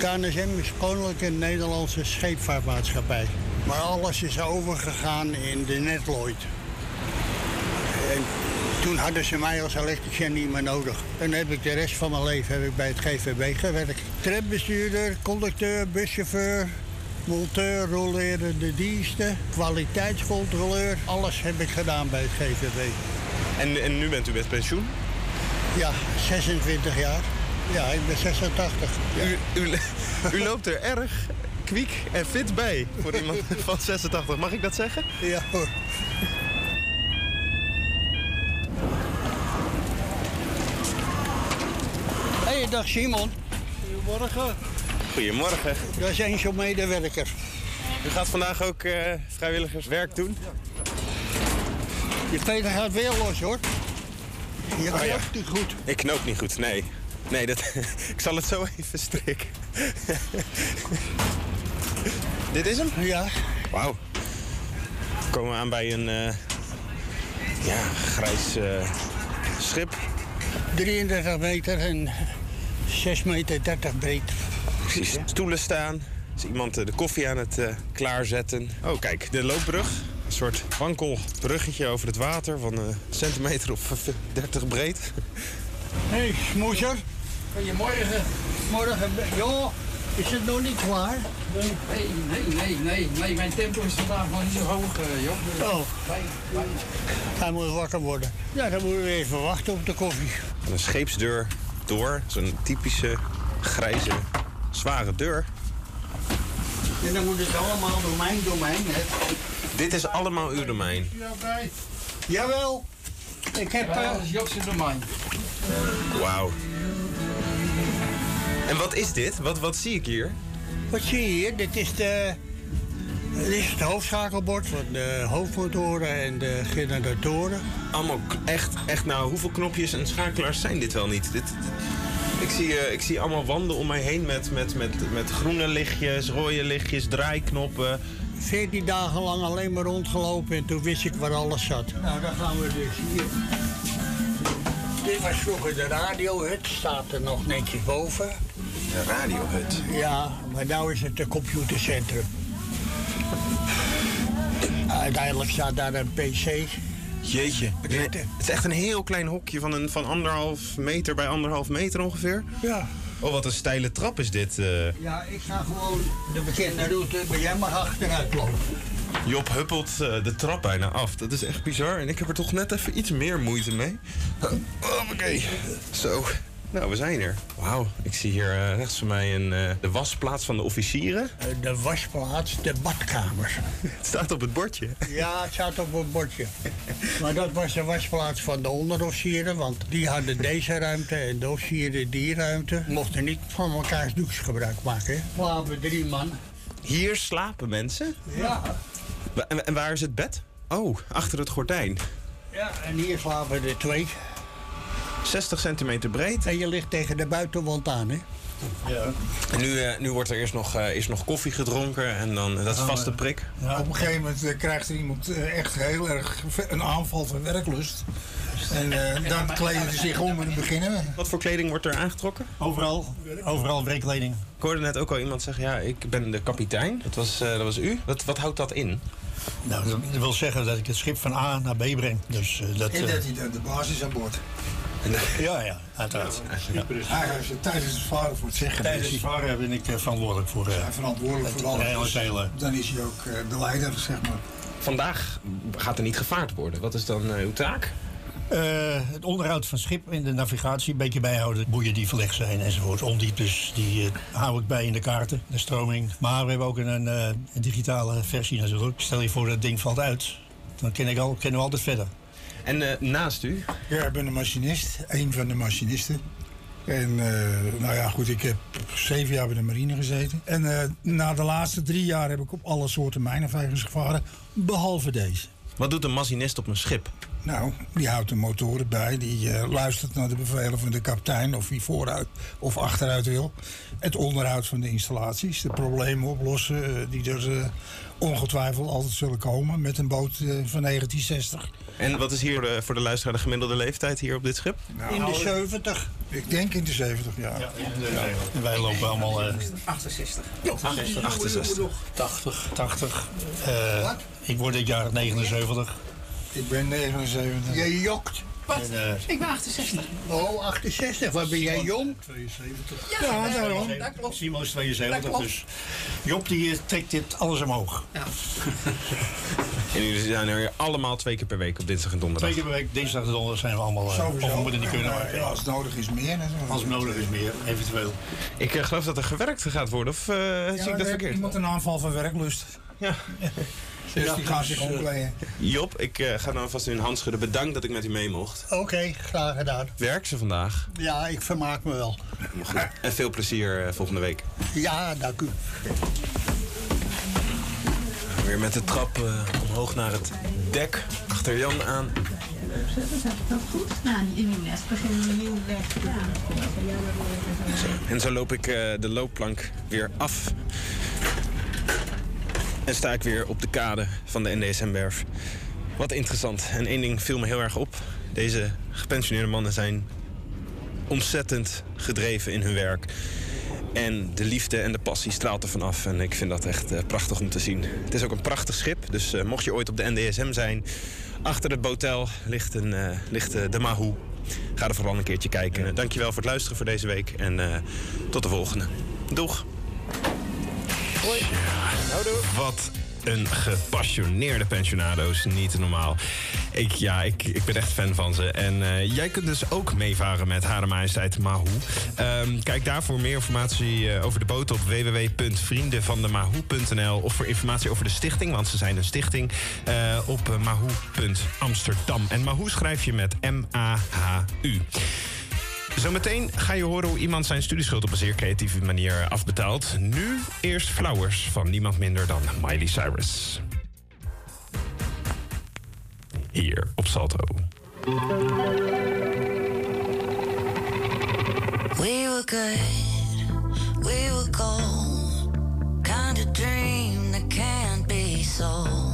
KNSM is Koninklijke Nederlandse Scheepvaartmaatschappij. Maar alles is overgegaan in de Netloid. En toen hadden ze mij als elektricien niet meer nodig. En heb ik de rest van mijn leven heb ik bij het GVB gewerkt. Trambestuurder, conducteur, buschauffeur, monteur, rollerende diensten, kwaliteitscontroleur. Alles heb ik gedaan bij het GVB. En, en nu bent u met pensioen? Ja, 26 jaar. Ja, ik ben 86. Ja. U, u, u loopt er erg kwiek en fit bij voor iemand van 86. Mag ik dat zeggen? Ja hoor. Hey, dag Simon. Goedemorgen. Goedemorgen. Dat is eens jouw medewerker. U gaat vandaag ook eh, vrijwilligerswerk doen? Je tweede gaat weer los hoor. Je Oh, ja. knoopt niet goed. Ik knoop niet goed, nee. Nee, dat, ik zal het zo even strikken. Dit is hem? Ja. Wauw. We komen aan bij een eh, ja, grijs eh, schip. 33 meter en 6 meter 30 breed. Precies. Stoelen staan. Er is iemand eh, de koffie aan het klaarzetten. Oh, kijk, de loopbrug. Een soort wankel bruggetje over het water van een centimeter of 30 breed. Hé, hey, smoeser. Goedemorgen. Morgen. Joh, is het nog niet klaar? Nee, nee, nee, nee, nee. Mijn tempo is vandaag nog niet zo hoog, uh, joh. Oh. Hij moet wakker worden. Ja, dan moeten we even wachten op de koffie. Een scheepsdeur door. Zo'n typische grijze, zware deur. En dan moet het allemaal door mijn domein, hè? Dit is allemaal uw domein. Jawel. Ik heb... Ja, eh, dat is Jobs in domein. Wauw. En wat is dit? Wat, wat zie ik hier? Wat zie je hier? Dit is, de, dit is het hoofdschakelbord van de hoofdmotoren en de generatoren. Allemaal echt, echt, nou, hoeveel knopjes en schakelaars zijn dit wel niet? Dit, ik, zie, eh, ik zie allemaal wanden om mij heen met, met, met, met groene lichtjes, rode lichtjes, draaiknoppen. 14 dagen lang alleen maar rondgelopen en toen wist ik waar alles zat. Nou, dan gaan we dus hier. Dit was vroeger de radiohut, staat er nog netjes boven. De radiohut? Ja, maar nu is het een computercentrum. Uiteindelijk staat daar een PC. Jeetje. Het is echt een heel klein hokje van, een, van anderhalf meter bij anderhalf meter ongeveer. Ja. Oh, wat een steile trap is dit. eh. Ja, ik ga gewoon de bekende route, maar jij mag achteruit lopen. Job huppelt eh, de trap bijna af. Dat is echt bizar. En ik heb er toch net even iets meer moeite mee. Oh, Oké. Zo. Nou, we zijn er. Wauw. Ik zie hier eh, rechts van mij een, eh, de wasplaats van de officieren. Eh, De wasplaats, de badkamers. Het staat op het bordje. Ja, het staat op een bordje. Maar dat was de wasplaats van de onderofficieren, want die hadden deze ruimte en de officieren die ruimte. Mochten niet van elkaars douche gebruik maken. hè. Slapen drie man. Hier slapen mensen? Ja. En, en waar is het bed? Oh, achter het gordijn. Ja, en hier slapen er twee. 60 centimeter breed. En je ligt tegen de buitenwand aan, hè? Ja. En nu, eh, nu wordt er eerst nog, eh, eerst nog koffie gedronken en dan dat is Ja, vaste prik. Op een gegeven moment eh, krijgt er iemand eh, echt heel erg een aanval van werklust. En eh, dan kleden ze zich om en dan beginnen we. Wat voor kleding wordt er aangetrokken? Overal, overal werkkleding. Ik hoorde net ook al iemand zeggen, ja, ik ben de kapitein. Dat was, eh, dat was u. Wat, wat houdt dat in? Nou, dat wil zeggen dat ik het schip van A naar B breng. Dus, eh, dat, En eh, dat hij de, de basis aan boord. ja, ja, uiteraard. Ja. Hij is tijdens het varen voor het zeggen. Tijdens is het varen ben ik eh, verantwoordelijk voor eh, hij verantwoordelijk het voor alles. hele Dus. Dan is hij ook eh, de leider, zeg maar. Vandaag gaat er niet gevaard worden. Wat is dan eh, uw taak? Eh, het onderhoud van schip en de navigatie, een beetje bijhouden. Boeien die verlegd zijn enzovoort. Ondieptes, die eh, hou ik bij in de kaarten, de stroming. Maar we hebben ook een, eh, een digitale versie natuurlijk. Stel je voor dat het ding valt uit, dan ken ik al, kennen we altijd verder. En eh, naast u? Ja, ik ben een machinist. Een van de machinisten. En eh, nou ja, goed, ik heb zeven jaar bij de marine gezeten. En eh, na de laatste drie jaar heb ik op alle soorten mijnenvijvers gevaren. Behalve deze. Wat doet een machinist op een schip? Nou, die houdt de motoren bij. Die eh, luistert naar de bevelen van de kapitein. Of wie vooruit of achteruit wil. Het onderhoud van de installaties. De problemen oplossen eh, die er eh, ongetwijfeld altijd zullen komen. Met een boot eh, van 1960. En wat is hier eh, voor de luisteraar de gemiddelde leeftijd hier op dit schip? in de 70. Ik denk in de 70 jaar. Ja, En wij lopen allemaal eh, 68. 68. 80. 80. Eh, ik word dit jaar 79. Ik ben 79. Je jokt. En, eh, Ik ben 68. Oh, 68. Wat ben jij jong? 72. Ja, daarom. Dat klopt. Simon is 72, Dat klopt. dus Job die eh, trekt dit alles omhoog. En jullie zijn er allemaal twee keer per week op dinsdag en donderdag. Twee keer per week, dinsdag en donderdag zijn we allemaal... eh, Sowieso. of we moeten niet kunnen, maar Ja, als het nodig is meer. als nodig is meer, eventueel. Ik geloof dat er gewerkt gaat worden, of eh, zie ik Ja, dat er verkeerd? iemand een aanval van werklust. Ja. Dus die gaan zich omkleden. Job, ik eh, ga dan vast in hand schudden. Bedankt dat ik met u mee mocht. Oké, graag gedaan. Werk ze vandaag. Ja, ik vermaak me wel. Goed. En veel plezier eh, volgende week. Ja, dank u. Weer met de trap eh, omhoog naar het dek. Achter Jan aan. In uw les beginnen we nieuw werk te doen. En zo loop ik eh, de loopplank weer af. En sta ik weer op de kade van de NDSM-werf. Wat interessant. En één ding viel me heel erg op. Deze gepensioneerde mannen zijn ontzettend gedreven in hun werk. En de liefde en de passie straalt er vanaf. En ik vind dat echt eh, prachtig om te zien. Het is ook een prachtig schip. Dus eh, mocht je ooit op de NDSM zijn... achter het botel ligt, een, eh, ligt de Mahou. Ga er vooral een keertje kijken. Dankjewel voor het luisteren voor deze week. En tot de volgende. Doeg. Hoi. Wat een gepassioneerde pensionado's. Niet normaal. Ik, ja, ik, ik ben echt fan van ze. En eh, jij kunt dus ook meevaren met Hare Majesteit Mahoe. Ehm, kijk daarvoor meer informatie eh, over de boot op www.vriendenvandemahoe.nl of voor informatie over de stichting, want ze zijn een stichting, eh, op mahoe.amsterdam. En Mahoe schrijf je met M-A-H-U. Zometeen ga je horen hoe iemand zijn studieschuld op een zeer creatieve manier afbetaalt. Nu eerst Flowers van niemand minder dan Miley Cyrus. Hier op Salto. We were good, we were gold. Kind of dream that can't be sold.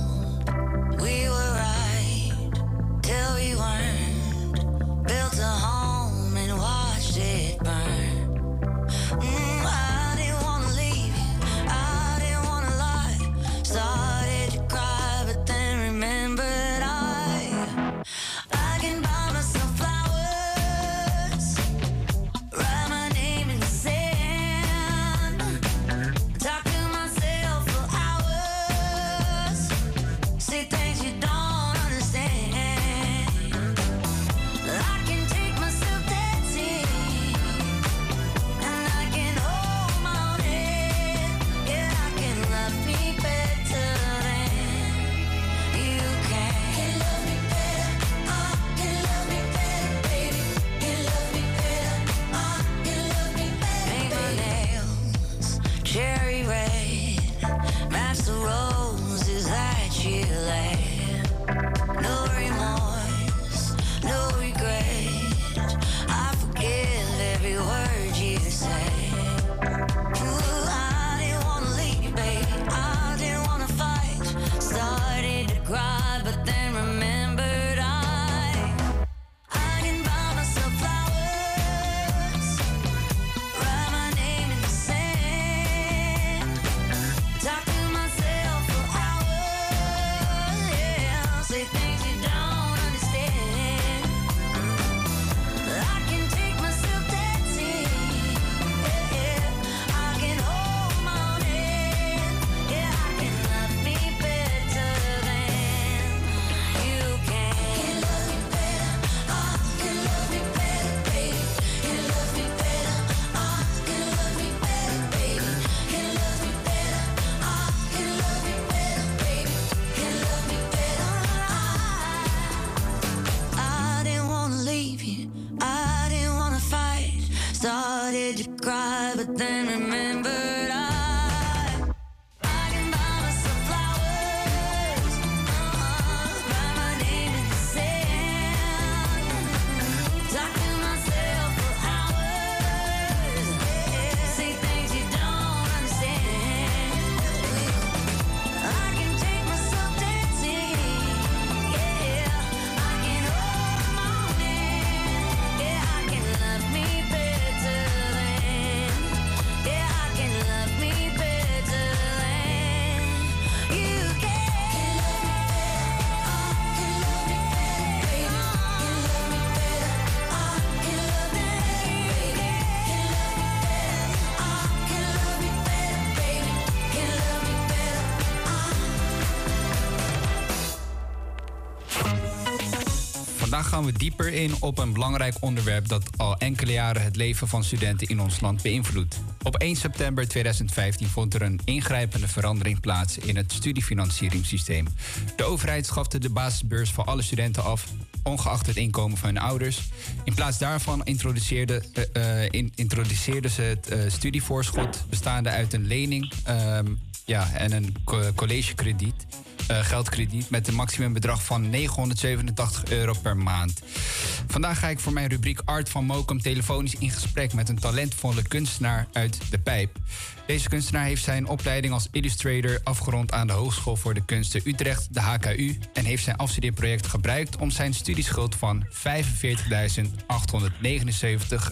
Gaan we dieper in op een belangrijk onderwerp dat al enkele jaren het leven van studenten in ons land beïnvloedt. Op 1 september 2015 vond er een ingrijpende verandering plaats in het studiefinancieringssysteem. De overheid schafte de basisbeurs voor alle studenten af, ongeacht het inkomen van hun ouders. In plaats daarvan introduceerde, eh, eh, in- introduceerden ze het eh, studievoorschot bestaande uit een lening ehm, ja, en een co- collegekrediet. Eh, geldkrediet met een maximumbedrag van 987 euro per maand. Vandaag ga ik voor mijn rubriek Art van Mokum telefonisch in gesprek met een talentvolle kunstenaar uit de Pijp. Deze kunstenaar heeft zijn opleiding als illustrator afgerond aan de Hogeschool voor de Kunsten Utrecht, de HKU, en heeft zijn afstudeerproject gebruikt om zijn studieschuld van 45.879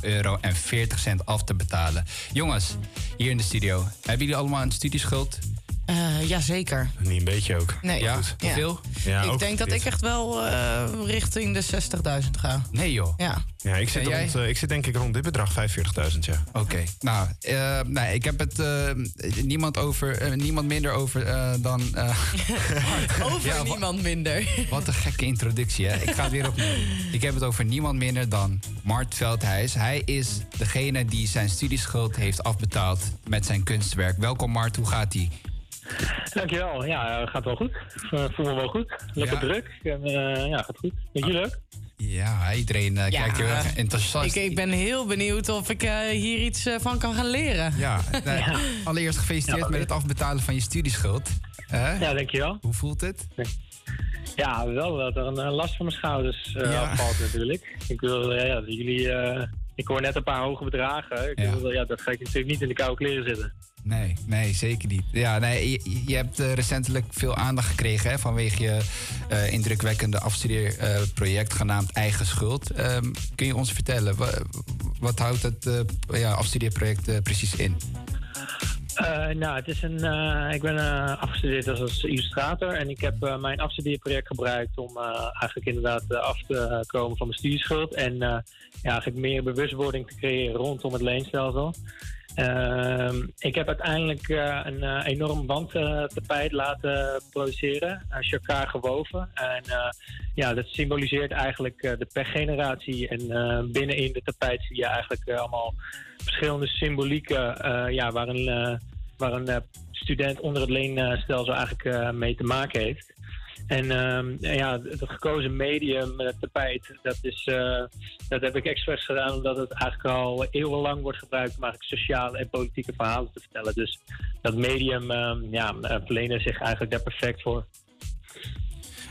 euro en 40 cent af te betalen. Jongens, hier in de studio, hebben jullie allemaal een studieschuld? Eh jazeker. Niet een beetje ook. Nee. Ja, veel? Ja, ik denk dat dit. ik echt wel eh, richting de 60.000 ga. Nee joh. Ja. Ja, ik zit, rond, eh, ik zit denk ik rond dit bedrag, 45.000, ja. Oké, nou, eh, nee, ik heb het eh, niemand, over, eh, niemand minder over eh, dan. eh, Over Ja, niemand minder. wat een gekke introductie, hè? Ik ga het weer opnieuw. Ik heb het over niemand minder dan Mart Veldhuis. Hij is degene die zijn studieschuld heeft afbetaald met zijn kunstwerk. Welkom Mart, hoe gaat ie? Dankjewel. Ja, eh, gaat wel goed. Ik voel me wel goed. Lekker Ja. druk. En, eh, ja, gaat goed. Met jullie ook? Ja, iedereen eh, Ja. kijkt heel erg enthousiast. Ik, ik ben heel benieuwd of ik eh, hier iets eh, van kan gaan leren. Ja, nee, allereerst gefeliciteerd Ja, met het afbetalen van je studieschuld. Hè? Ja, dankjewel. Hoe voelt het? Ja, wel dat er een eh, last van mijn schouders eh, Ja. afvalt natuurlijk. Ik wil, eh, ja, dat jullie... eh, ik hoor net een paar hoge bedragen. Ik Ja. wil, ja, dat ga ik natuurlijk niet in de koude kleren zitten. Nee, nee, zeker niet. Ja, nee, je, hebt eh, recentelijk veel aandacht gekregen hè, vanwege je eh, indrukwekkende afstudeerproject genaamd Eigen Schuld. Ehm, kun je ons vertellen, wa- wat houdt het eh, ja, afstudeerproject eh, precies in? Eh, nou, het is een, eh, ik ben eh, afgestudeerd als, illustrator en ik heb eh, mijn afstudeerproject gebruikt om eh, eigenlijk inderdaad eh, af te komen van mijn studieschuld en eh, ja, eigenlijk meer bewustwording te creëren rondom het leenstelsel. Ehm, ik heb uiteindelijk eh, een eh, enorm wandtapijt laten produceren, uh, jacquard gewoven. En eh, ja, dat symboliseert eigenlijk eh, de pechgeneratie. En eh, binnenin de tapijt zie je eigenlijk eh, allemaal verschillende symbolieken eh, ja, waar een, eh, waar een eh, student onder het leenstelsel eigenlijk eh, mee te maken heeft. En ehm, ja, het gekozen medium, het tapijt, dat, is, eh, dat heb ik expres gedaan omdat het eigenlijk al eeuwenlang wordt gebruikt om eigenlijk sociale en politieke verhalen te vertellen. Dus dat medium ehm, ja, eh, verleende zich eigenlijk daar perfect voor.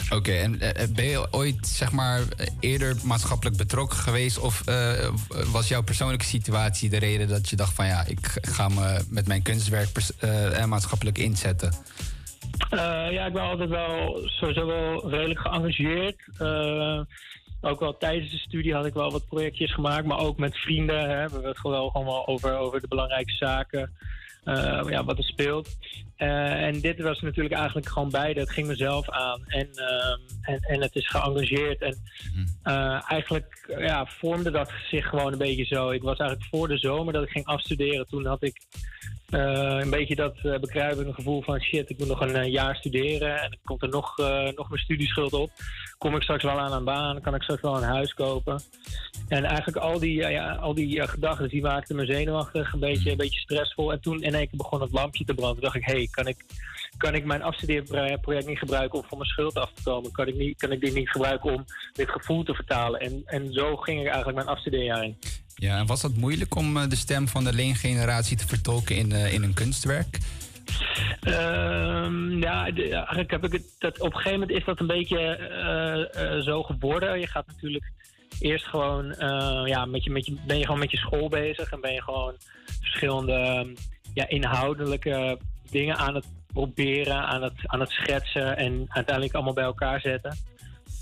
Oké, en eh, ben je ooit zeg maar eerder maatschappelijk betrokken geweest? Of eh, was jouw persoonlijke situatie de reden dat je dacht van ja, ik ga me met mijn kunstwerk eh, eh, maatschappelijk inzetten? Eh, ja, ik ben altijd wel sowieso wel redelijk geëngageerd. Eh, ook wel tijdens de studie had ik wel wat projectjes gemaakt, maar ook met vrienden. Hè, hebben we het gewoon allemaal over, over de belangrijke zaken. eh, ja, wat er speelt. En dit was natuurlijk eigenlijk gewoon beide. Het ging mezelf aan en, ehm, en, en het is geëngageerd. En eh, eigenlijk ja, vormde dat zich gewoon een beetje zo. Ik was eigenlijk voor de zomer dat ik ging afstuderen. Toen had ik een beetje dat eh, bekruipende gevoel van shit, ik moet nog een eh, jaar studeren en dan komt er nog, eh, nog mijn studieschuld op. Kom ik straks wel aan een baan, kan ik straks wel een huis kopen. En eigenlijk al die, ja, al die eh, gedachten die maakten me zenuwachtig, een beetje, een beetje stressvol. En toen in één keer begon het lampje te branden. Toen dacht ik, hé, hey, kan ik, kan ik mijn afstudeerproject niet gebruiken om van mijn schuld af te komen? Kan ik, niet, kan ik dit niet gebruiken om dit gevoel te vertalen? En, en zo ging ik eigenlijk mijn afstudeerjaar in. Ja, en was dat moeilijk om eh, de stem van de leengeneratie te vertolken in, eh, in een kunstwerk? Ehm, ja, eigenlijk heb ik het. Dat, op een gegeven moment is dat een beetje eh, zo geworden. Je gaat natuurlijk eerst gewoon. ja, met je, met je, ben je gewoon met je school bezig en ben je gewoon verschillende ja, inhoudelijke dingen aan het proberen, aan het, aan het schetsen en uiteindelijk allemaal bij elkaar zetten.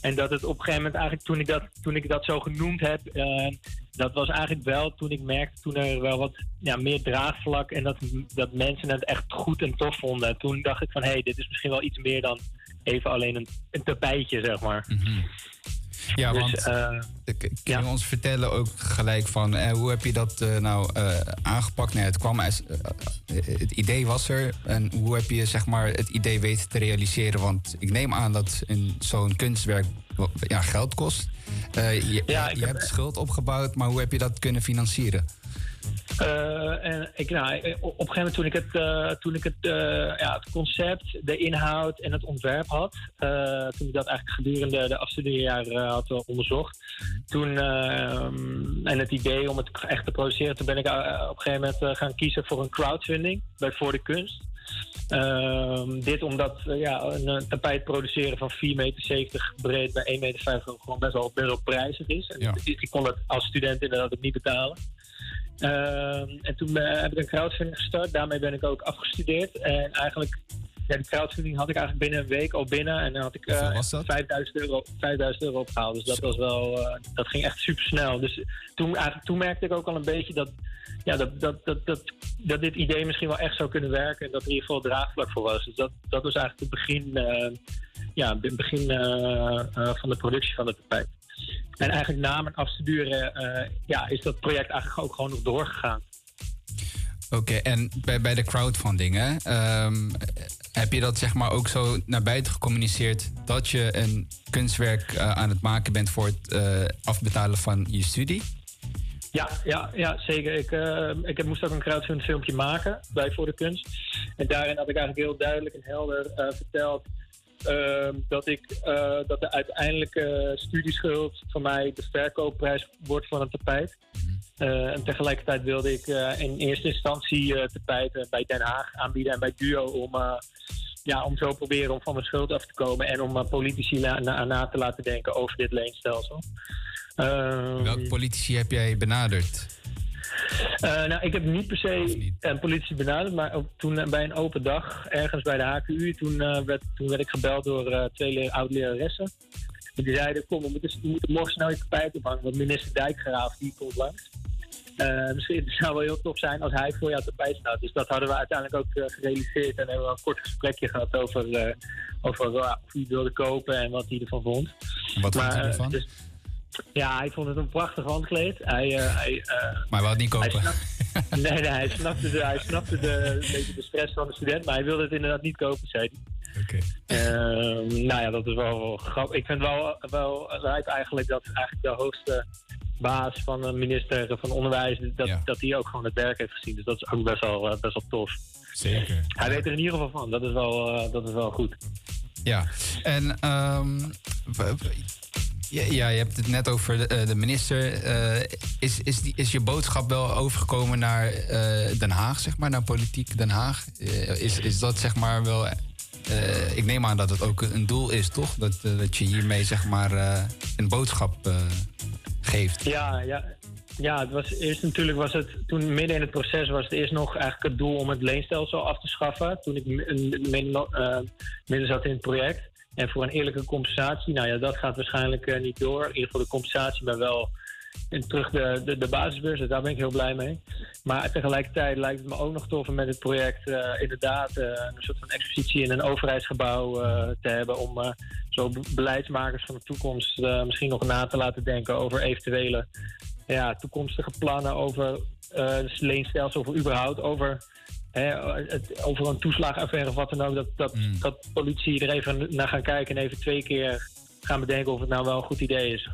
En dat het op een gegeven moment eigenlijk toen ik dat, toen ik dat zo genoemd heb, eh, dat was eigenlijk wel toen ik merkte toen er wel wat ja, meer draagvlak en dat, dat mensen het echt goed en tof vonden. En toen dacht ik van hé, hey, dit is misschien wel iets meer dan even alleen een, een tapijtje, zeg maar. Ja, Dus, want eh, kun je ons vertellen ook gelijk van eh, hoe heb je dat eh, nou aangepakt? Nee, het kwam als, het idee was er en hoe heb je zeg maar het idee weten te realiseren? Want ik neem aan dat een, zo'n kunstwerk ja, geld kost. Je Ja, je heb- hebt schuld opgebouwd, maar hoe heb je dat kunnen financieren? Eh, en ik, nou, op een gegeven moment toen ik het, eh, toen ik het, eh, ja, het concept, de inhoud en het ontwerp had, eh, toen ik dat eigenlijk gedurende de afstudeerjaren eh, had eh, onderzocht, toen, ehm, en het idee om het echt te produceren, toen ben ik eh, op een gegeven moment eh, gaan kiezen voor een crowdfunding bij Voor de Kunst. Ehm, dit omdat eh, ja, een, eh, tapijt produceren van 4,70 meter breed bij 1,50 meter gewoon best wel, best wel prijzig is. En ik, ik kon dat als student inderdaad ook niet betalen. Ehm, en toen eh, heb ik een crowdfunding gestart. Daarmee ben ik ook afgestudeerd. En eigenlijk ja, die crowdfunding had ik eigenlijk binnen een week al binnen. En dan had ik eh, 5000, euro, 5000 euro opgehaald. Dus dat was wel, eh, dat ging echt super snel. Dus toen, eigenlijk, toen merkte ik ook al een beetje dat, ja, dat, dat, dat, dat, dit idee misschien wel echt zou kunnen werken. En dat er in ieder geval draagvlak voor was. Dus dat, dat was eigenlijk het begin, eh, ja, het begin eh, eh, van de productie van de tapijt. En eigenlijk na mijn afstuderen ja, is dat project eigenlijk ook gewoon nog doorgegaan. Oké, en bij, bij de crowdfunding, hè, ehm, heb je dat zeg maar ook zo naar buiten gecommuniceerd dat je een kunstwerk aan het maken bent voor het afbetalen van je studie? Ja, ja, ja zeker. Ik, eh, ik moest ook een crowdfunding filmpje maken bij Voor de Kunst. En daarin had ik eigenlijk heel duidelijk en helder eh, verteld ehm, dat, ik, eh, dat de uiteindelijke studieschuld voor mij de verkoopprijs wordt van een tapijt. Eh, en tegelijkertijd wilde ik in eerste instantie tapijten bij Den Haag aanbieden en bij Duo om, ja, om zo proberen om van mijn schuld af te komen en om eh, politici na, na, na te laten denken over dit leenstelsel. Ehm, Welke politici heb jij benaderd? eh, nou, ik heb niet per se een politie benaderd, maar ook toen eh, bij een open dag, ergens bij de HQU, toen, eh, werd, toen werd ik gebeld door twee le- oud-leraressen. En die zeiden, kom, we moeten, we moeten morgen snel je tapijt ophangen, want minister Dijkgraaf, die komt langs. Misschien het zou wel heel tof zijn als hij voor jou tapijt staat. Dus dat hadden we uiteindelijk ook gerealiseerd. En hebben we een kort gesprekje gehad over, over of hij wilde kopen en wat hij ervan vond. Wat vond hij ervan? dus- ja, hij vond het een prachtig handkleed. Hij, eh, hij, eh, Maar hij wou het niet kopen. hij nee, nee, hij snapte, de, hij snapte de, een beetje de stress van de student, maar hij wilde het inderdaad niet kopen, zei hij. Ehm, nou ja, dat is wel, wel grappig. Ik vind wel, wel lijkt eigenlijk dat eigenlijk de hoogste baas van de minister van Onderwijs, dat, dat hij ook gewoon het werk heeft gezien. Dus dat is ook best wel, eh, best wel tof. Zeker. Hij weet er in ieder geval van. Dat is wel, dat is wel goed. Ja, en w- ja, ja, je hebt het net over de, eh, minister. Eh, is, is, die, is je boodschap wel overgekomen naar eh, Den Haag, zeg maar, naar politiek Den Haag? Is, is dat zeg maar wel. ik neem aan dat het ook een doel is, toch? Dat, dat je hiermee zeg maar een boodschap geeft. Ja, ja. Ja, het was eerst natuurlijk was het toen midden in het proces was het eerst nog eigenlijk het doel om het leenstelsel af te schaffen. Toen ik midden, midden zat in het project. En voor een eerlijke compensatie, nou ja, dat gaat waarschijnlijk eh, niet door. In ieder geval de compensatie, maar wel terug de, de, de basisbeurs. Dus daar ben ik heel blij mee. Maar tegelijkertijd lijkt het me ook nog tof om met het project eh, inderdaad eh, een soort van expositie in een overheidsgebouw te hebben. Om zo be- beleidsmakers van de toekomst misschien nog na te laten denken over eventuele ja, toekomstige plannen over eh leenstelsel of überhaupt over, het, over een toeslagenaffaire of wat dan ook. Dat, dat, dat politie er even naar gaan kijken en even twee keer gaan bedenken of het nou wel een goed idee is.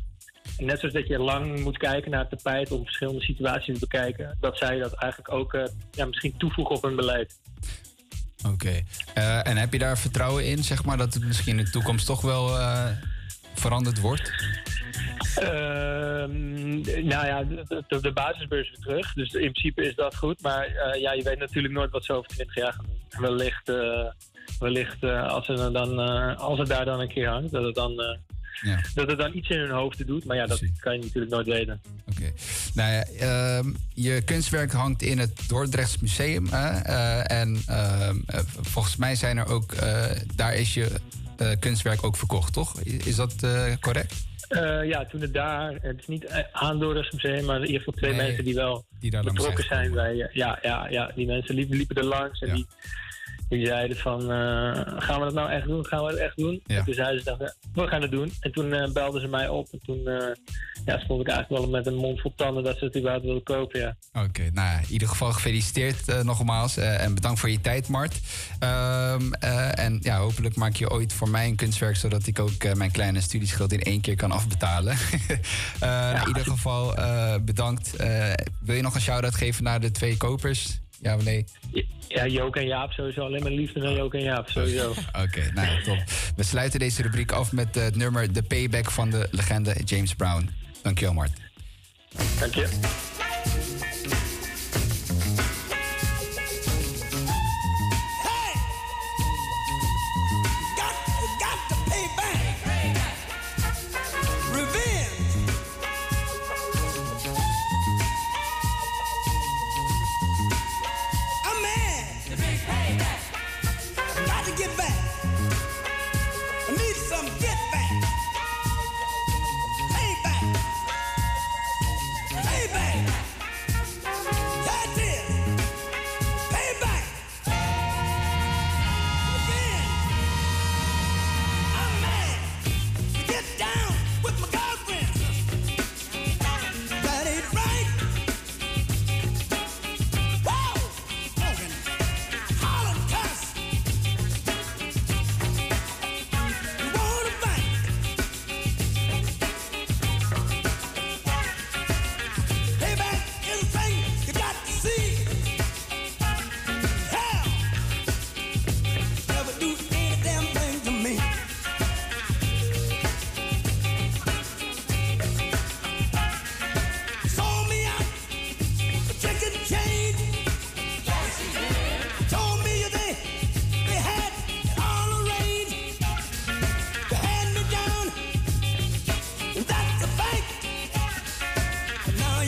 En net zoals dat je lang moet kijken naar het tapijt om verschillende situaties te bekijken, dat zij dat eigenlijk ook eh, ja, misschien toevoegen op hun beleid. Oké. Eh, en heb je daar vertrouwen in, zeg maar, dat het misschien in de toekomst toch wel eh, veranderd wordt? Ehm, nou ja, de, de, de basisbeurs is weer terug. Dus in principe is dat goed. Maar eh, ja, je weet natuurlijk nooit wat ze over 20 jaar gaan doen. En Wellicht, eh, wellicht eh, als, het er dan, als het daar dan een keer hangt, dat het dan, Ja. dat het dan iets in hun hoofden doet. Maar ja, dat kan je natuurlijk nooit weten. Nou ja, ehm, je kunstwerk hangt in het Dordrechts Museum. hè, en ehm, eh, volgens mij zijn er ook, daar is je kunstwerk ook verkocht, toch? Is dat eh, correct? Eh, ja, toen het daar, het is niet eh, aan Dordrechts Museum, maar in ieder geval twee Nee, mensen die wel die betrokken zijn bij. eh, ja, ja, ja, die mensen liepen, liepen er langs en die, die zeiden van, eh, gaan we dat nou echt doen? Gaan we het echt doen? Ja. En toen zeiden ze, we gaan het doen. En toen eh, belden ze mij op en toen eh, ja, stond ik eigenlijk wel met een mond vol tanden dat ze het überhaupt wilden kopen, ja. Oké, nou ja, in ieder geval gefeliciteerd nogmaals. en bedankt voor je tijd, Mart. Ehm, eh, en ja, hopelijk maak je ooit voor mij een kunstwerk... zodat ik ook mijn kleine studieschuld in één keer kan afbetalen. Nou, in ieder geval bedankt. Wil je nog een shout-out geven naar de twee kopers? Ja of nee? Ja, Jook en Jaap sowieso. Alleen maar liefde naar Jook en Jaap, sowieso. Oké, nou top. We sluiten deze rubriek af met eh, het nummer The Payback van de legende James Brown. Dankjewel, Mart. Dank je.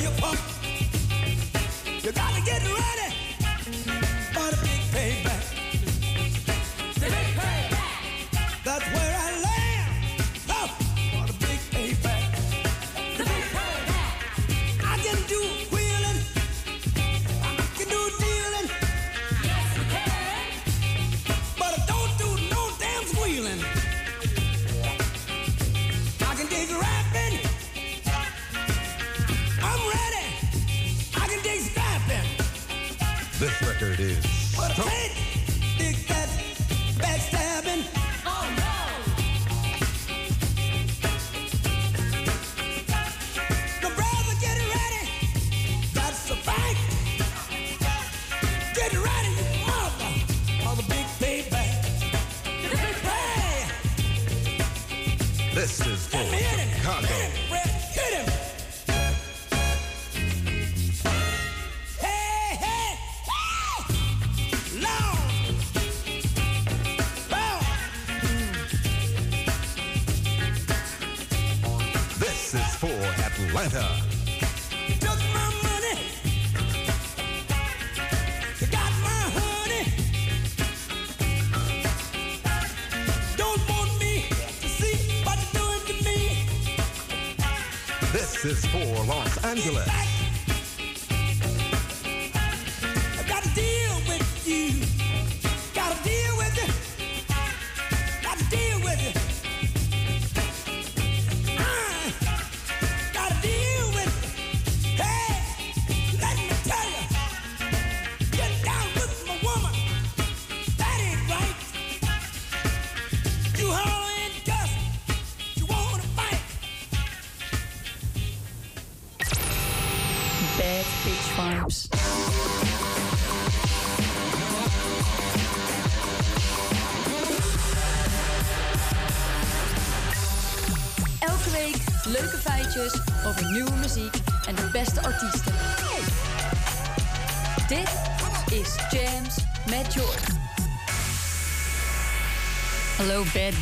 you. You gotta get ready. Take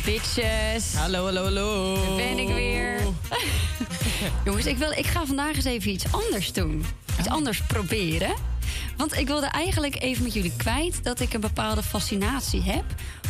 Bitches. Hallo, hallo, hallo. Daar ben ik weer. Jongens, ik, wil, ik ga vandaag eens even iets anders doen. Iets anders proberen. Want ik wilde eigenlijk even met jullie kwijt dat ik een bepaalde fascinatie heb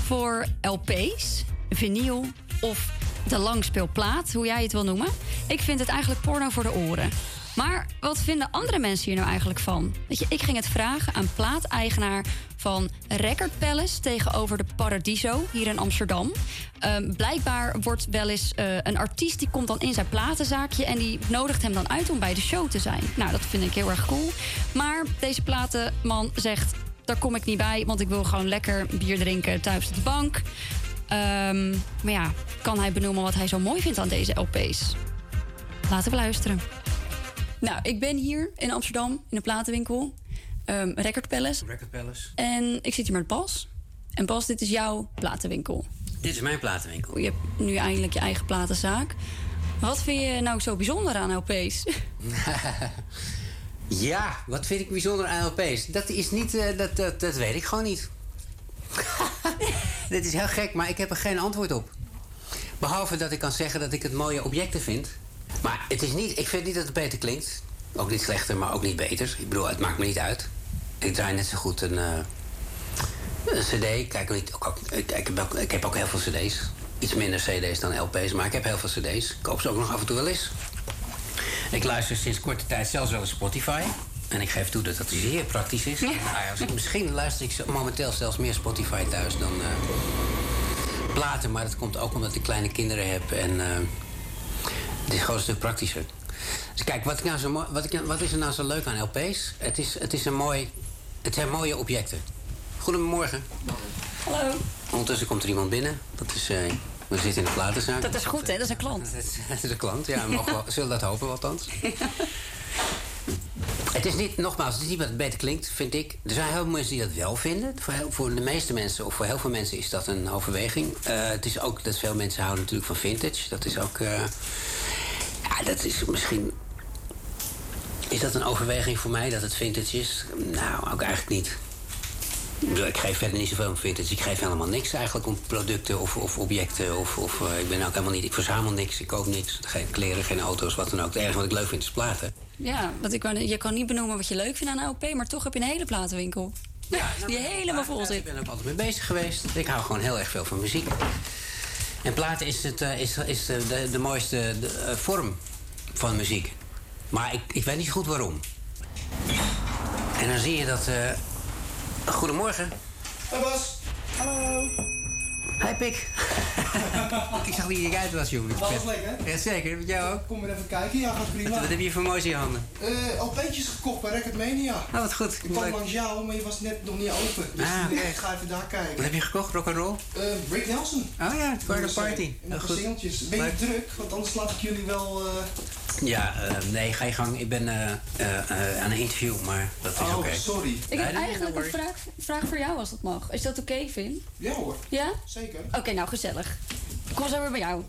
voor LP's, vinyl of de langspeelplaat, hoe jij het wil noemen. Ik vind het eigenlijk porno voor de oren. Maar wat vinden andere mensen hier nou eigenlijk van? Weet je, ik ging het vragen aan plaateigenaar van Record Palace tegenover de Paradiso hier in Amsterdam. Ehm, blijkbaar wordt wel eens eh, een artiest die komt dan in zijn platenzaakje en die nodigt hem dan uit om bij de show te zijn. Nou, dat vind ik heel erg cool. Maar deze platenman zegt: daar kom ik niet bij, want ik wil gewoon lekker bier drinken thuis op de bank. Ehm, maar ja, kan hij benoemen wat hij zo mooi vindt aan deze LP's? Laten we luisteren. Nou, ik ben hier in Amsterdam in een platenwinkel. Ehm Record Palace. Record Palace. En ik zit hier met Bas. En Bas, dit is jouw platenwinkel. Dit is mijn platenwinkel. Je hebt nu eindelijk je eigen platenzaak. Wat vind je nou zo bijzonder aan LP's? Ja, wat vind ik bijzonder aan LP's? Dat is niet, eh, dat, dat, dat weet ik gewoon niet. Dit is heel gek, maar ik heb er geen antwoord op. Behalve dat ik kan zeggen dat ik het mooie objecten vind. Maar het is niet, ik vind niet dat het beter klinkt. Ook niet slechter, maar ook niet beter. Ik bedoel, het maakt me niet uit. Ik draai net zo goed een, eh, een cd. Kijk, niet, ook, ook- ik, ik, heb ook, ik heb ook heel veel cd's. Iets minder cd's dan lp's, maar ik heb heel veel cd's. Ik koop ze ook nog af en toe wel eens. Ik luister sinds korte tijd zelfs wel eens Spotify. En ik geef toe dat dat zeer praktisch is. Nou ja, ik- misschien luister ik momenteel zelfs meer Spotify thuis dan eh, platen. Maar dat komt ook omdat ik kleine kinderen heb. En eh, het is gewoon een stuk praktischer. Dus kijk, wat, ik nou zo wat, ik, wat is er nou zo leuk aan LP's? Het, is, het, is een mooi, het zijn mooie objecten. Goedemorgen. Hallo. Ondertussen komt er iemand binnen. Dat is, eh, we zitten in de platenzaak. Dat is goed, hè? Dat is een klant. Dat is een klant, ja. We mogen wel- zullen dat hopen, althans. Het is niet, nogmaals, het is niet wat het beter klinkt, vind ik. Er zijn heel veel mensen die dat wel vinden. Voor, heel- voor de meeste mensen, of voor heel veel mensen, is dat een overweging. Eh, het is ook dat veel mensen houden natuurlijk van vintage. Dat is ook. eh, ja, dat is misschien. Is dat een overweging voor mij dat het vintage is? Nou, ook eigenlijk niet. Ik Ik geef verder niet zoveel om vintage. Ik geef helemaal niks eigenlijk om producten of, of objecten. Of, of, eh, ik ben ook helemaal niet. Ik verzamel niks, ik koop niks. Geen kleren, geen auto's, wat dan ook. Het enige wat ik leuk vind is platen. Ja, want ik, je kan niet benoemen wat je leuk vindt aan LP, maar toch heb je een hele platenwinkel. die helemaal vol Ik zit. ben ook altijd mee bezig geweest. Ik hou gewoon heel erg veel van muziek. En platen is, het, eh, is, is de, de, de mooiste de, eh, vorm van muziek. Maar ik, ik weet niet goed waarom. En dan zie je dat. eh, Goedemorgen. Hoi Bas. Hallo. Hi Pik. ik zag wie je uit was, jongen. Dat was lekker. Ja, zeker. Met jou ook. Kom maar even kijken. Ja, gaat prima. Wat heb je voor moois in je handen? Eh, LP'tjes gekocht bij Record Mania. Oh, wat goed. Ik kwam langs jou, maar je was net nog niet open. Dus Ah, ik ga even daar kijken. Wat heb je gekocht? Rock'n'roll? Eh, Rick Nelson. Oh ja, voor de party. En Oh, nog goed. singeltjes. Ben je Leuk. druk? Want anders laat ik jullie wel... eh, Ja, eh, nee, ga je gang. Ik ben eh, eh, aan een interview, maar dat is Oh, oké. sorry. Ik heb eigenlijk een vraag, vraag voor jou, als dat mag. Is dat oké, Vin? Ja hoor. Ja? Zeker. Oké, nou gezellig. Kom zo weer bij jou.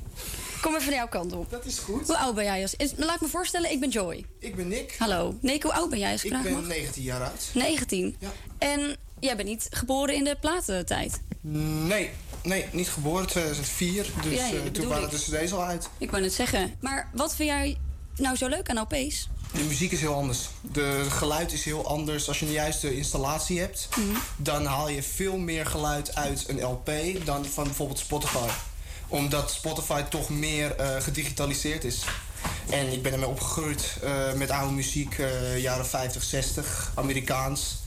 Kom even van jouw kant op. Dat is goed. Hoe oud ben jij? Als, is, laat ik me voorstellen, ik ben Joy. Ik ben Nick. Hallo. Nick, hoe oud ben jij als ik Ik vraag ben mag? 19 jaar oud. 19. Ja. En jij bent niet geboren in de platentijd. Nee, nee, niet geboren 2004. Dus Ja, ja, dat toen waren ik. de cd's al uit. Ik wou net zeggen. Maar wat vind jij nou zo leuk aan LP's? De muziek is heel anders. De geluid is heel anders. Als je een juiste installatie hebt, dan haal je veel meer geluid uit een LP dan van bijvoorbeeld Spotify. Omdat Spotify toch meer eh, gedigitaliseerd is. En ik ben ermee opgegroeid eh, met oude muziek, eh, jaren 50, 60, Amerikaans.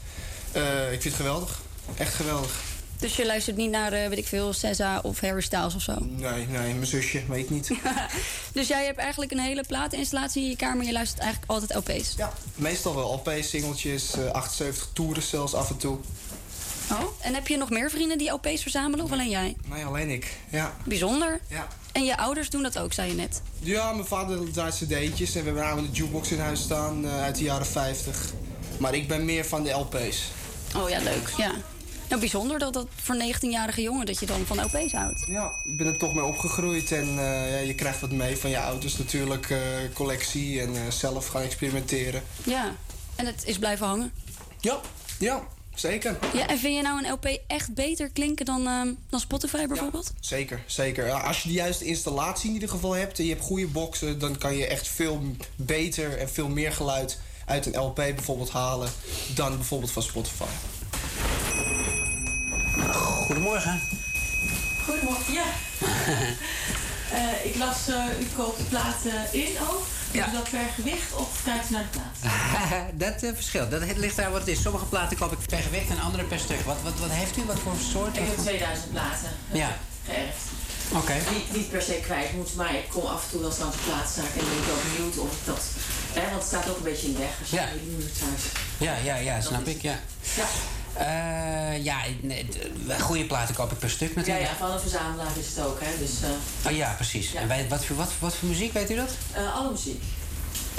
Ik vind het geweldig. Echt geweldig. Dus je luistert niet naar, eh, weet ik veel, SZA of Harry Styles of zo? Nee, nee, mijn zusje, weet ik niet. Dus jij hebt eigenlijk een hele plateninstallatie in je kamer... je luistert eigenlijk altijd LP's? Ja. Meestal wel LP, singeltjes, eh, 78 toeren zelfs af en toe. Oh, en heb je nog meer vrienden die LP's verzamelen of alleen jij? Nee, alleen ik. Ja. Bijzonder. Ja. En je ouders doen dat ook, zei je net. Ja, mijn vader draait cd'tjes en we hebben namelijk een jukebox in huis staan eh, uit de jaren 50. Maar ik ben meer van de LP's. Oh ja, leuk. Ja. Nou, bijzonder dat dat voor 19-jarige jongen dat je dan van LP's houdt. Ja, ik ben er toch mee opgegroeid en eh, ja, je krijgt wat mee van je ouders natuurlijk. eh, collectie en eh, zelf gaan experimenteren. Ja. En het is blijven hangen. Ja, ja, zeker. Ja, en vind je nou een LP echt beter klinken dan, ehm, dan Spotify bijvoorbeeld? Zeker, zeker. Als je de juiste installatie in ieder geval hebt en je hebt goede boxen, dan kan je echt veel beter en veel meer geluid uit een LP bijvoorbeeld halen dan bijvoorbeeld van Spotify. Goedemorgen. Goedemorgen, ja. Eh, ik las, eh, u koopt platen in ook. Ja. u dat per gewicht of kijkt u naar de plaat? dat eh, verschilt. Dat het ligt daar wat het is. Sommige platen koop ik per gewicht en andere per stuk. Wat, wat, wat heeft u? Wat voor soort? Ik heb 2000 platen Ja. geërfd. Oké. Niet, niet per se kwijt moet, maar ik kom af en toe wel eens langs de plaatzaak en ben ik ook benieuwd of ik dat... Hè, want het staat ook een beetje in de weg als je Ja. in de muur thuis. Ja, ja, ja, snap ik, ja. Ja. Eh, ja, nee, goede platen koop ik per stuk Ja, natuurlijk. ja, van een verzamelaar is het ook, hè. Dus eh, Oh ja, precies. En wij, wat, voor, wat, wat voor muziek, weet u dat? eh, alle muziek.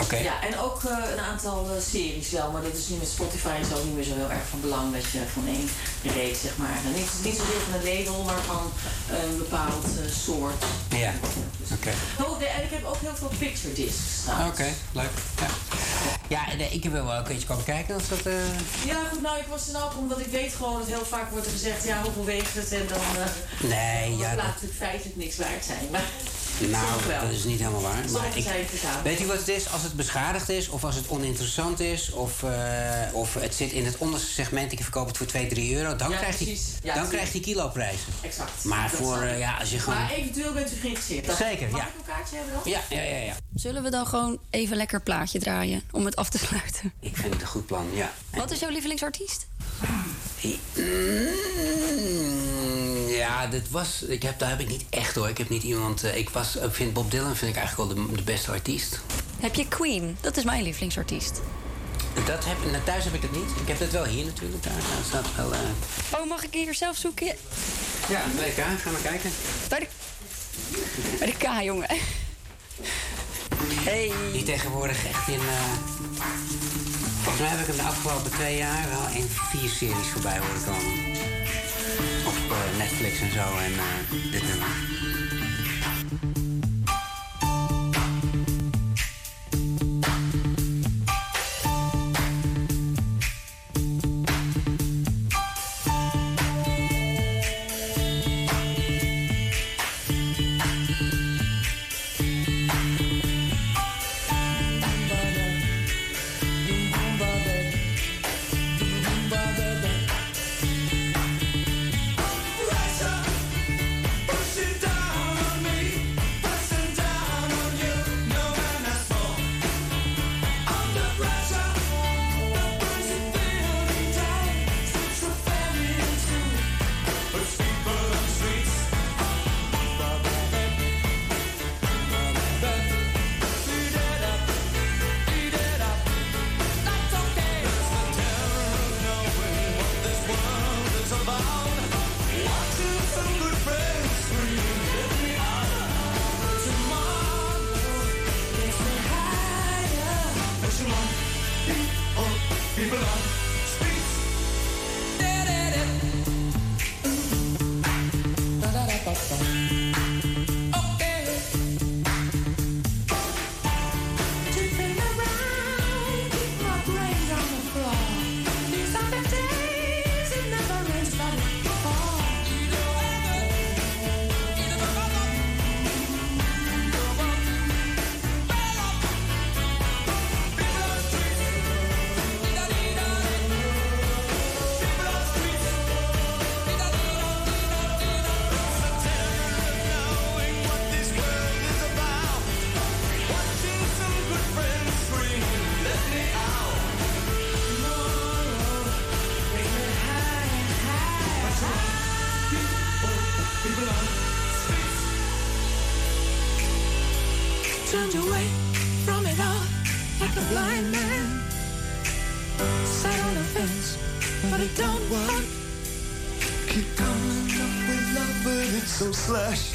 Oké. Ja, en ook een aantal series wel, maar dat is nu met Spotify en zo niet meer zo heel erg van belang dat je van één reeks, zeg maar. En niet, niet zozeer van een label, maar van een bepaald soort. Ja, oké. Oh, en ik heb ook heel veel picture discs Oké, leuk. Ja, ja en, eh, ik wil wel een keertje komen kijken als dat... eh, Ja, goed, nou, ik was er ook omdat ik weet gewoon dat heel vaak wordt er gezegd, ja, hoeveel weegt het? En dan uh, Nee, ja, laat dat- natuurlijk feitelijk niks waard zijn. Maar Nou, wel. dat is niet helemaal waar. Maar ik, weet u wat het is? Als het beschadigd is, of als het oninteressant is, of, eh, of het zit in het onderste segment, ik verkoop het voor 2, 3 euro, dan, Ja, hij, precies. Ja, dan krijgt hij kiloprijzen. Exact. Maar Dat voor, eh, ja, als je gewoon... Maar eventueel bent u geïnteresseerd. Dat- Zeker, Mag ja. ik een kaartje hebben dan? Ja, ja, ja, ja. Zullen we dan gewoon even lekker plaatje draaien om het af te sluiten? Ik vind het een goed plan, ja. Wat is jouw lievelingsartiest? Mm, ja, dit was. Ik heb, daar heb ik niet echt hoor. Ik heb niet iemand. eh, ik, was, ik vind Bob Dylan vind ik eigenlijk wel de, de beste artiest. Heb je Queen? Dat is mijn lievelingsartiest. Dat heb, nou, thuis heb ik het niet. Ik heb het wel hier natuurlijk. Daar, staat wel. eh, Oh, mag ik hier zelf zoeken? Ja, WK, gaan we kijken. Bij de, bij de K, jongen. Hey. Die tegenwoordig echt in. eh, volgens mij heb ik hem de afgelopen twee jaar wel in vier series voorbij horen komen. Eh, Netflix en zo. En eh, dit nummer.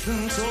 listen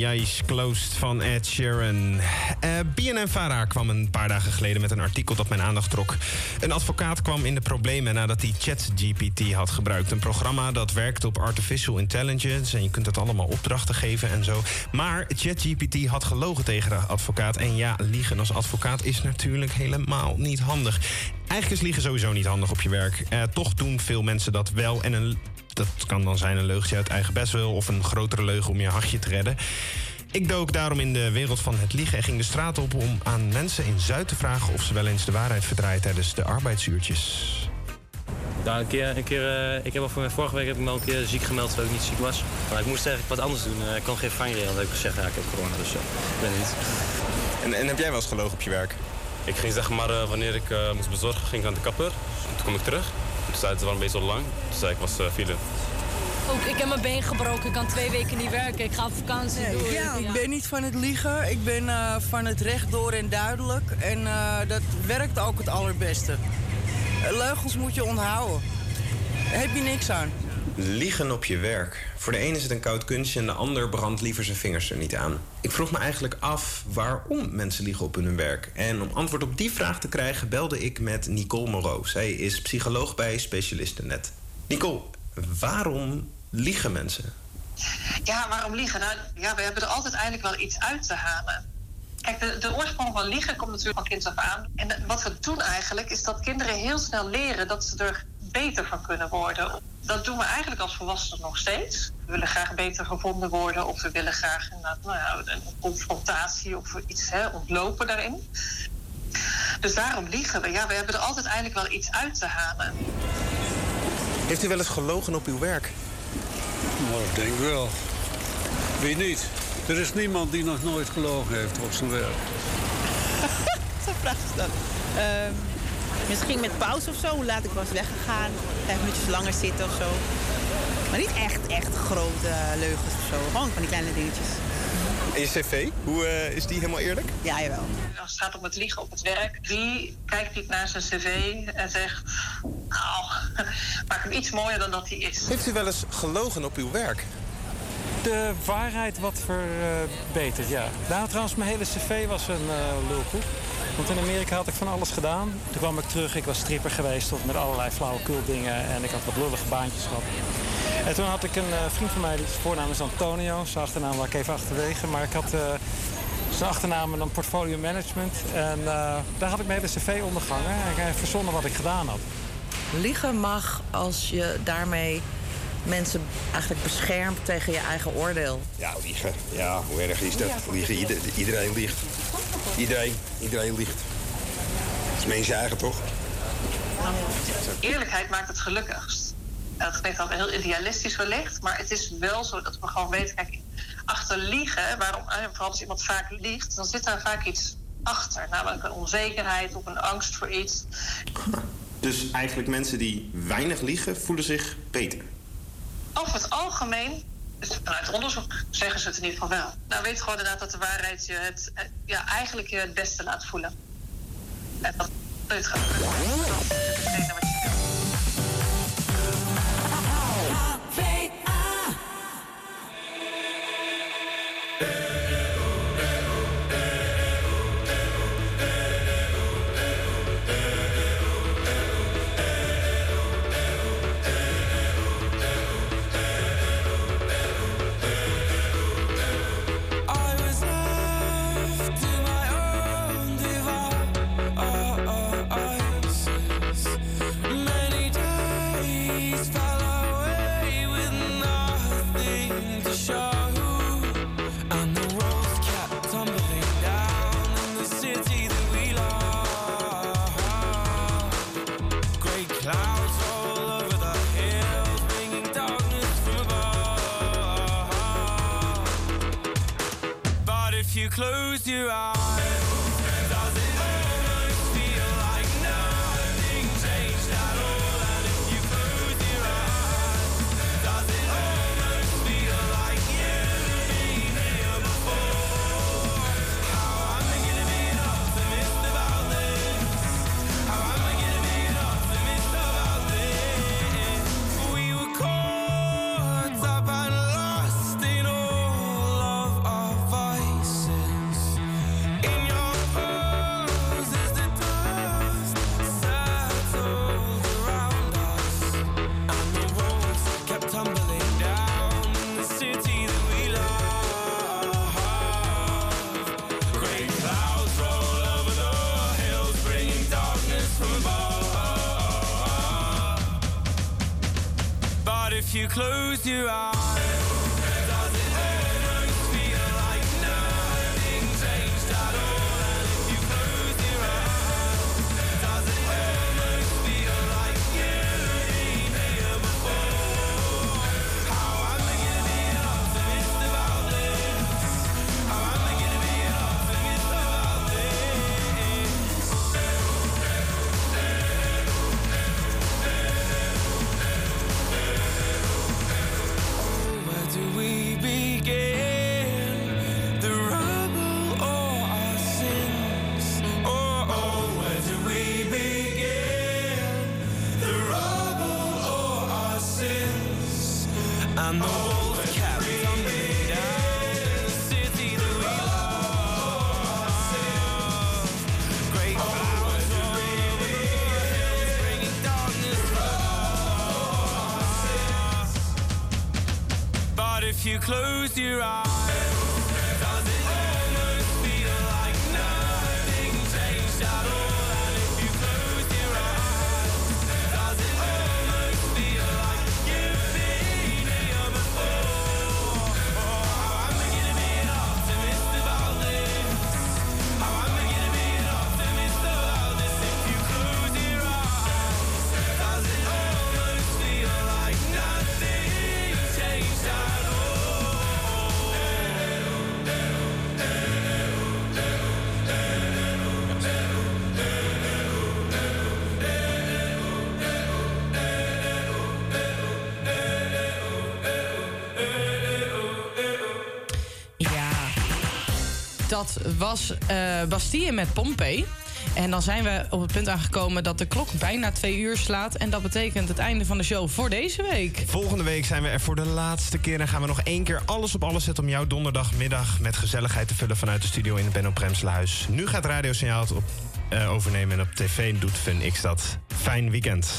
Ai's Closed van Ed Sheeran. Eh BNN kwam een paar dagen geleden met een artikel dat mijn aandacht trok. Een advocaat kwam in de problemen nadat hij ChatGPT had gebruikt. Een programma dat werkt op artificial intelligence en je kunt het allemaal opdrachten geven en zo. Maar ChatGPT had gelogen tegen de advocaat. En ja, liegen als advocaat is natuurlijk helemaal niet handig. Eigenlijk is liegen sowieso niet handig op je werk. Eh, toch doen veel mensen dat wel. En een, dat kan dan zijn een leugentje uit eigen best wel... of een grotere leugen om je hachje te redden. Ik dook daarom in de wereld van het liegen en ging de straat op... om aan mensen in Zuid te vragen of ze wel eens de waarheid verdraaien... tijdens de arbeidsuurtjes. Nou, een keer, een keer eh, ik heb al voor, vorige week heb ik me al een keer ziek gemeld terwijl ik niet ziek was. Maar ik moest eigenlijk wat anders doen. Eh, ik kon geen vangrail. heb ik gezegd, ja, ik heb corona, dus eh, ik ben er niet. En, en heb jij wel eens gelogen op je werk? Ik ging zeg maar, eh, wanneer ik eh, moest bezorgen, ging ik aan de kapper. Toen kom ik terug. Toen zei het wel een beetje zo lang. Toen zei ik, was uh, file. Ook, ik heb mijn been gebroken. Ik kan twee weken niet werken. Ik ga op vakantie. Nee, Doei. ja, ik ben niet van het liegen. Ik ben eh, van het recht door en duidelijk. En eh, dat werkt ook het allerbeste. Eh, Leugens moet je onthouden. Daar heb je niks aan. Liegen op je werk. Voor de een is het een koud kunstje en de ander brandt liever zijn vingers er niet aan. Ik vroeg me eigenlijk af waarom mensen liegen op hun werk. En om antwoord op die vraag te krijgen belde ik met Nicole Moreau. Zij is psycholoog bij Specialistennet. Nicole, waarom liegen mensen? Ja, waarom liegen? Nou, ja, we hebben er altijd eigenlijk wel iets uit te halen. Kijk, de, de oorsprong van liegen komt natuurlijk van kind af aan. En wat we doen eigenlijk, is dat kinderen heel snel leren dat ze er beter van kunnen worden. Dat doen we eigenlijk als volwassenen nog steeds. We willen graag beter gevonden worden, of we willen graag inderdaad, nou ja, een confrontatie of iets hè, ontlopen daarin. Dus daarom liegen we. Ja, we hebben er altijd eigenlijk wel iets uit te halen. Heeft u wel eens gelogen op uw werk? Nou, ik denk wel. Wie niet? Er is niemand die nog nooit gelogen heeft op zijn werk. Zo'n vraag is dat. Ehm, misschien met pauze of zo, hoe laat ik was weggegaan. Vijf minuutjes langer zitten of zo. Maar niet echt, echt grote eh, leugens of zo. Gewoon van die kleine dingetjes. En je cv, hoe eh, is die helemaal eerlijk? Ja, jawel. Als het gaat om het liegen op het werk, wie kijkt niet naar zijn cv en zegt... Nou, maak hem iets mooier dan dat hij is. Heeft u wel eens gelogen op uw werk? De waarheid wat verbeterd, ja. Nou, trouwens, mijn hele cv was een eh lulkoek. Want in Amerika had ik van alles gedaan. Toen kwam ik terug, ik was stripper geweest of met allerlei flauwekul dingen. En ik had wat lullige baantjes gehad. En toen had ik een eh, vriend van mij, die zijn voornaam is Antonio. Zijn achternaam waar ik even achterwege. Maar ik had eh, zijn achternaam en dan portfolio management. En eh, daar had ik mijn hele cv ondergangen. En ik heb verzonnen wat ik gedaan had. Liegen mag als je daarmee mensen eigenlijk beschermt tegen je eigen oordeel. Ja, liegen. Ja, hoe erg is dat? Liegen, ieder- iedereen liegt. Iedereen, iedereen liegt. Dat is mensen eigen, toch? Eerlijkheid maakt het gelukkigst. En dat klinkt dan heel idealistisch wellicht, maar het is wel zo dat we gewoon weten, kijk, achter liegen, waarom, eh, vooral als iemand vaak liegt, dan zit daar vaak iets achter. Namelijk een onzekerheid of een angst voor iets. Dus eigenlijk mensen die weinig liegen, voelen zich beter. Over het algemeen, vanuit onderzoek zeggen ze het in ieder geval wel. Nou, weet gewoon inderdaad dat de waarheid je het, eh, ja, eigenlijk je het beste laat voelen. En dat het gaat wat you close your eyes, close your eyes dat was uh, Bastille met Pompey. En dan zijn we op het punt aangekomen dat de klok bijna twee uur slaat. En dat betekent het einde van de show voor deze week. Volgende week zijn we er voor de laatste keer. En gaan we nog één keer alles op alles zetten om jouw donderdagmiddag met gezelligheid te vullen vanuit de studio in het Benno Premselhuis. Nu gaat Radio Signaal op, eh, overnemen en op tv doet FunX dat. Fijn weekend.